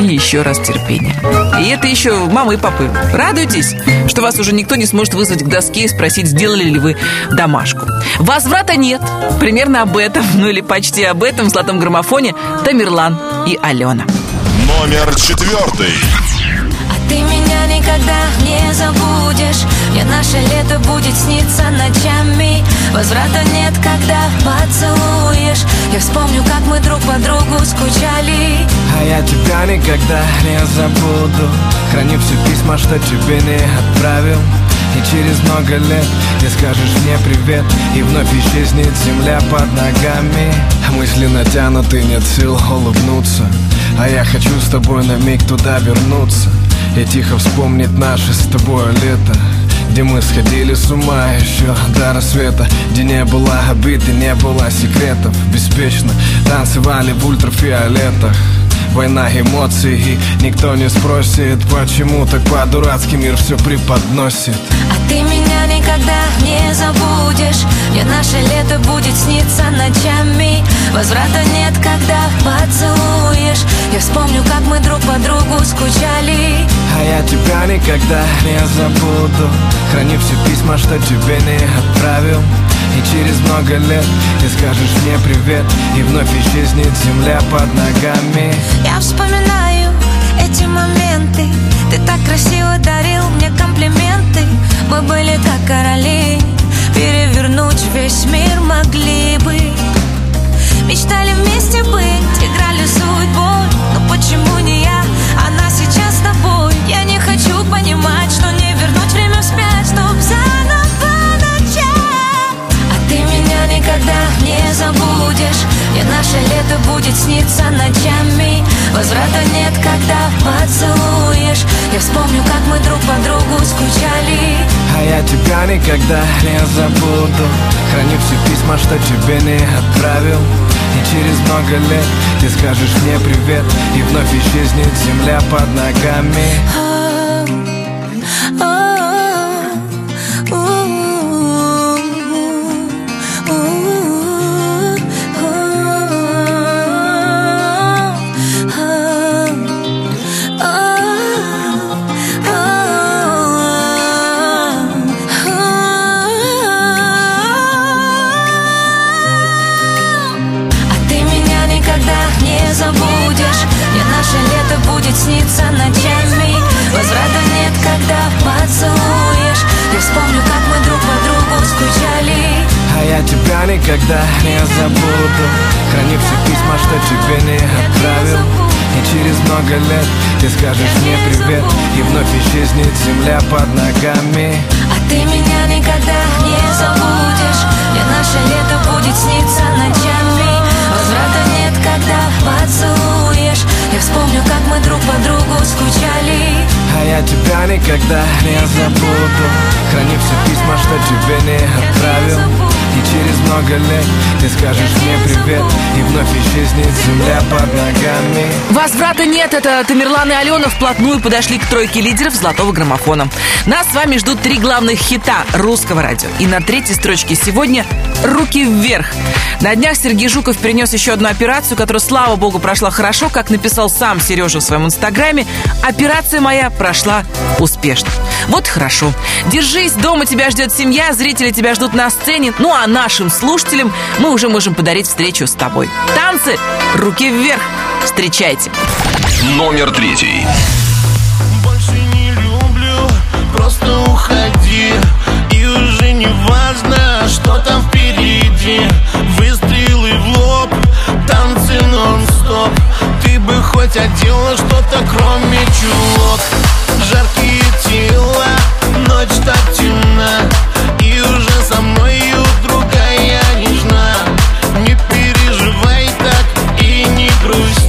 и еще раз терпения. И это еще мамы и папы. Радуйтесь, что вас уже никто не сможет вызвать к доске и спросить, сделали ли вы домашку. Возврата нет. Примерно об этом, ну или почти об этом в золотом граммофоне Тамерлан и Алена. Номер четвертый. А ты меня никогда не забудешь Мне наше лето будет сниться ночами Возврата нет, когда поцелуешь Я вспомню, как мы друг по другу скучали А я тебя никогда не забуду. Храню все письма, что тебе не отправил. И через много лет ты скажешь мне привет. И вновь исчезнет земля под ногами. Мысли натянуты, нет сил улыбнуться. А я хочу с тобой на миг туда вернуться. И тихо вспомнить наше с тобой лето где мы сходили с ума еще до рассвета. Где не было обид и не было секретов. Беспечно танцевали в ультрафиолетах Война эмоций. И никто не спросит Почему так по-дурацки мир все преподносит. А ты меня никогда не забудешь. Мне наше лето будет сниться ночами. Возврата нет, когда поцелуешь. Я вспомню, как мы друг по другу скучали. А я тебя никогда не забуду. Храню все письма, что тебе не отправил и через много лет ты скажешь мне привет И вновь исчезнет земля под ногами. Я вспоминаю эти моменты. Ты так красиво дарил мне комплименты. Мы были как короли. Перевернуть весь мир могли бы. Мечтали вместе быть, играли судьбой Но почему не я, она сейчас с тобой. Я не хочу понимать, что не вернуть время вспять Чтоб заново никогда не забудешь. Мне наше лето будет сниться ночами. Возврата нет, когда поцелуешь. Я вспомню, как мы друг по другу скучали. А я тебя никогда не забуду. Храню все письма, что тебе не отправил. И через много лет ты скажешь мне привет. И вновь исчезнет земля под ногами сниться ночами Возврата нет, когда поцелуешь. Я вспомню, как мы друг по другу скучали. А я тебя никогда не забуду. Храню все письма, что тебе не отправил. И через много лет ты скажешь мне привет. И вновь исчезнет земля под ногами. А ты меня никогда не забудешь. Мне наше лето будет сниться ночами Возврата нет, когда поцелуешь. Я вспомню, как мы друг по другу скучали. А я тебя никогда не забуду. Храню все письма, что тебе не отправил через много лет ты скажешь мне привет И вновь исчезнет земля под ногами Возврата нет, это Тамерлан и Алена вплотную подошли к тройке лидеров золотого граммофона. Нас с вами ждут три главных хита русского радио. И на третьей строчке сегодня «Руки вверх». На днях Сергей Жуков перенес еще одну операцию, которая, слава богу, прошла хорошо, как написал сам Сережа в своем инстаграме. Операция моя прошла успешно. Вот хорошо. Держись, дома тебя ждет семья, зрители тебя ждут на сцене. Ну а нашим слушателям мы уже можем подарить встречу с тобой. Танцы, руки вверх. Встречайте. Номер третий. Больше не люблю, просто уходи И уже не важно, что там впереди Выстрелы в лоб, танцы нон-стоп Ты бы хоть одела что-то кроме чулок Жаркие тела, ночь так темна. И уже со мною другая нежна. Не переживай так и не грусти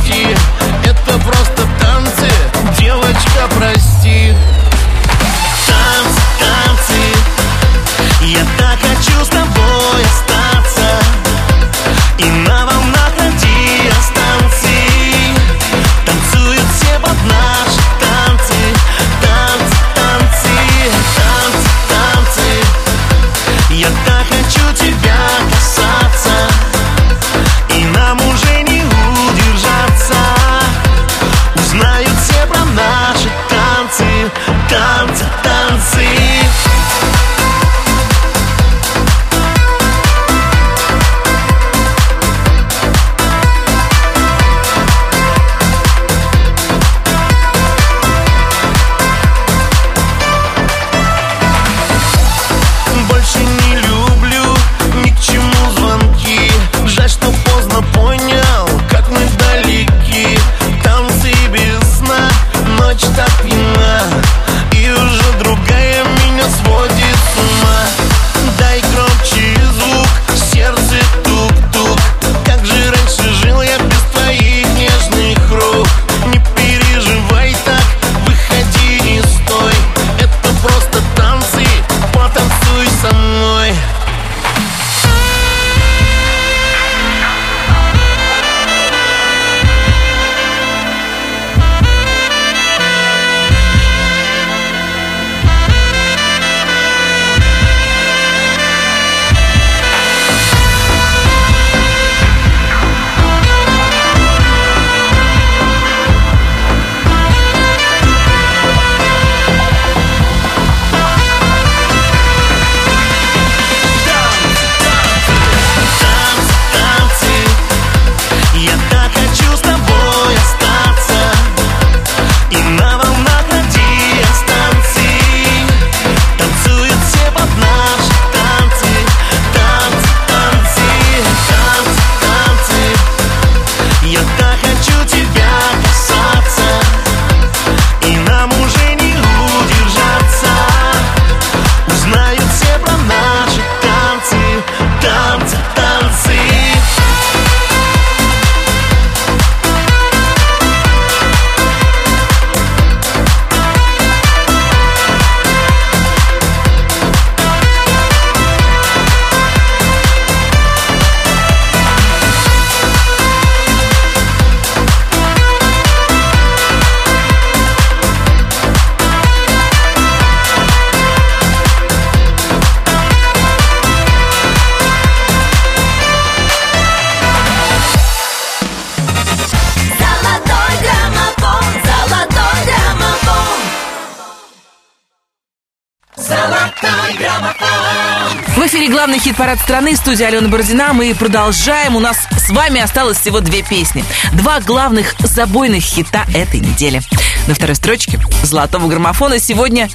хит-парад страны, студия Алена Бородина. Мы продолжаем. У нас с вами осталось всего две песни. Два главных забойных хита этой недели. На второй строчке золотого граммофона сегодня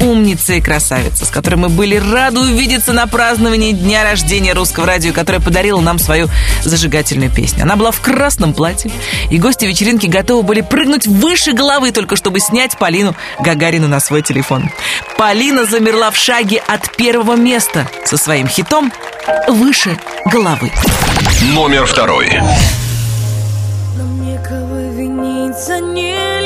умница и красавица, с которой мы были рады увидеться на праздновании дня рождения русского радио, которая подарила нам свою зажигательную песню. Она была в красном платье, и гости вечеринки готовы были прыгнуть выше головы, только чтобы снять Полину Гагарину на свой телефон. Полина замерла в шаге от первого места со своим хитом «Выше головы». Номер второй. Нам некого винить за нелюбовь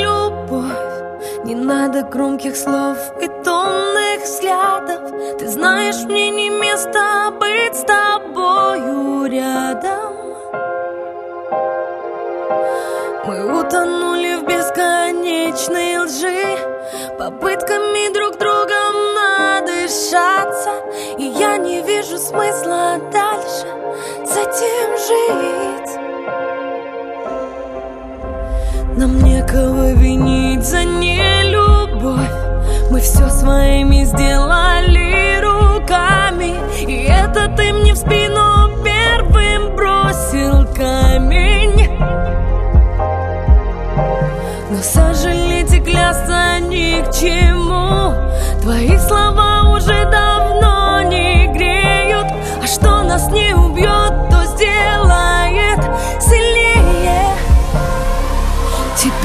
Не надо громких слов и томных взглядов. Ты знаешь, мне не место быть с тобою рядом. Мы утонули в бесконечной лжи. Попытками друг другом надышаться. И я не вижу смысла дальше с этим жить Нам некого винить за нелюбовь. Мы все своими сделали руками. И это ты мне в спину первым бросил камень. Но сожалеть и клясться ни к чему. Твои слова уже давно не греют. А что нас не убьет,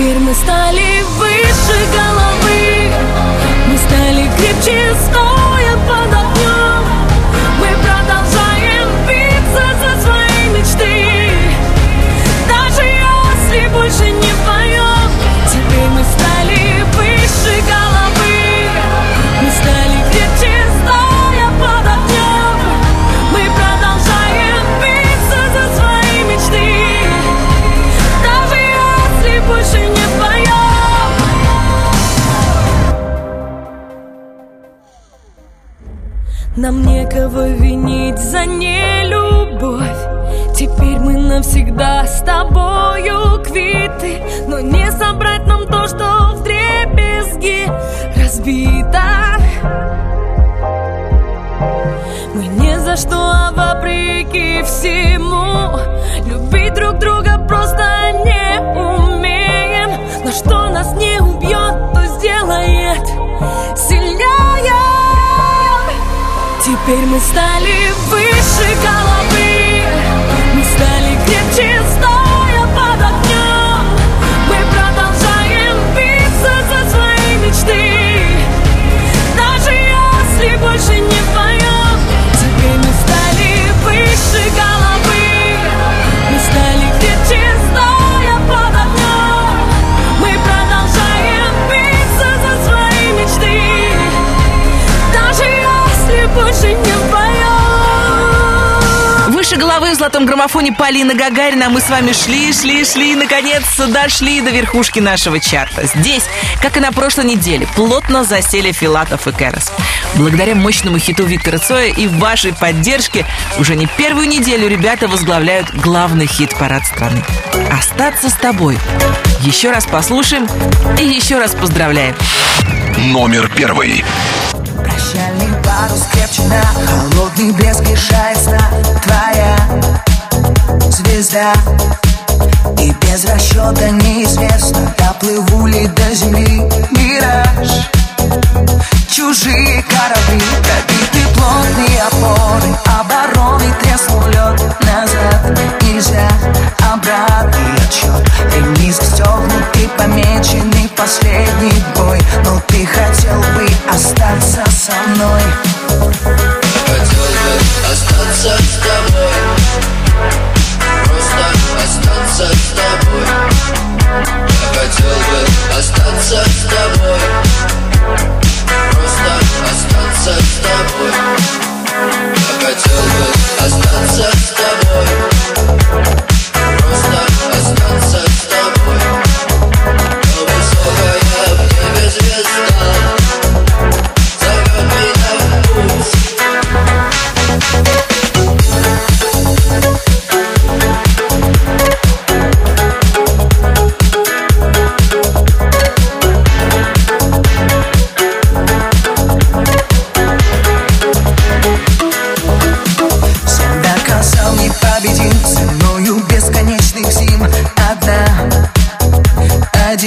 Теперь мы стали выше головы. Мы стали крепче, стоя Нам некого винить за нелюбовь. Теперь мы навсегда с тобою квиты. Но не собрать нам то, что в дребезги разбито. Мы ни за что, а вопреки всему Любить друг друга просто не умеем. Но что нас не убьет, Теперь мы стали выше головы. Мы стали крепче, золотом граммофоне Полина Гагарина. Мы с вами шли, шли, шли, и, наконец дошли до верхушки нашего чарта. Здесь, как и на прошлой неделе, плотно засели Филатов и Кэрос. Благодаря мощному хиту Виктора Цоя и вашей поддержке уже не первую неделю ребята возглавляют главный хит-парад страны. «Остаться с тобой». Еще раз послушаем и еще раз поздравляем. Номер первый. Парус крепче на Холодный блеск лишает сна Твоя звезда. И без расчета неизвестно Доплыву ли до земли мираж. Чужие корабли Пробиты плотные опоры Обороны треснул лед Назад нельзя Обратный отчет Ремни застегнуты Помеченный последний бой. Но ты хотел бы остаться со мной. Хотел бы остаться с тобой. Просто остаться с тобой. Хотел бы остаться с тобой. Просто остаться с тобой. Я хотел бы остаться с тобой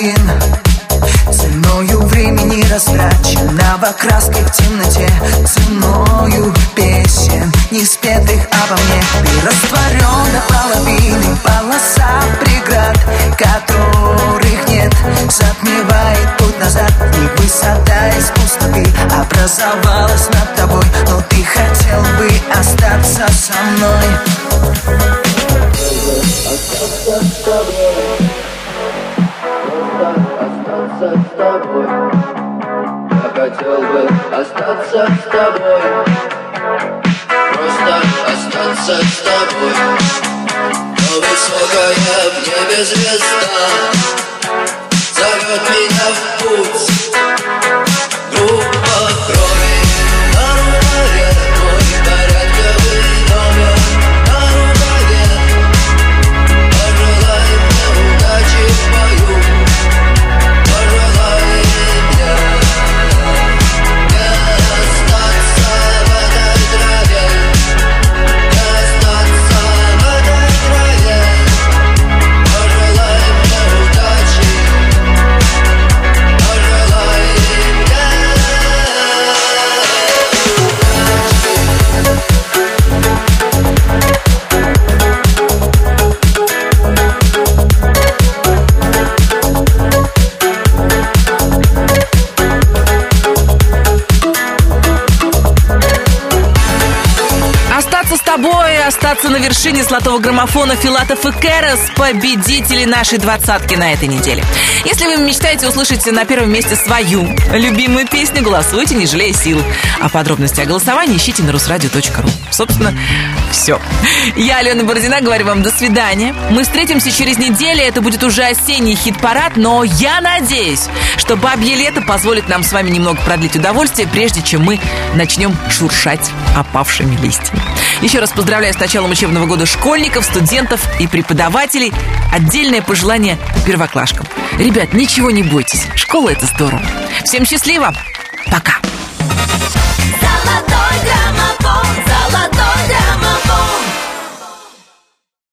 один Ценою времени растраченного краской в темноте Ценою песен, не спетых обо мне Ты растворен до половины полоса преград Которых нет, затмевает путь назад И высота из пустоты образовалась над тобой Но ты хотел бы остаться со мной. Остаться с тобой остаться с тобой. Я хотел бы остаться с тобой. Просто остаться с тобой. Но высокая в небе звезда. Зовет меня в путь. Группа остаться на вершине золотого граммофона Филатов и Кэрос, победители нашей двадцатки на этой неделе. Если вы мечтаете услышать на первом месте свою любимую песню, голосуйте, не жалея сил. А подробности о голосовании ищите на русрадио.ру. Собственно, все. Я, Алена Бородина, говорю вам до свидания. Мы встретимся через неделю, это будет уже осенний хит-парад, но я надеюсь, что бабье лето позволит нам с вами немного продлить удовольствие, прежде чем мы начнем шуршать опавшими листьями. Еще раз поздравляю с началом учебного года школьников, студентов и преподавателей. Отдельное пожелание первоклашкам. Ребят, ничего не бойтесь. Школа – это здорово. Всем счастливо. Пока.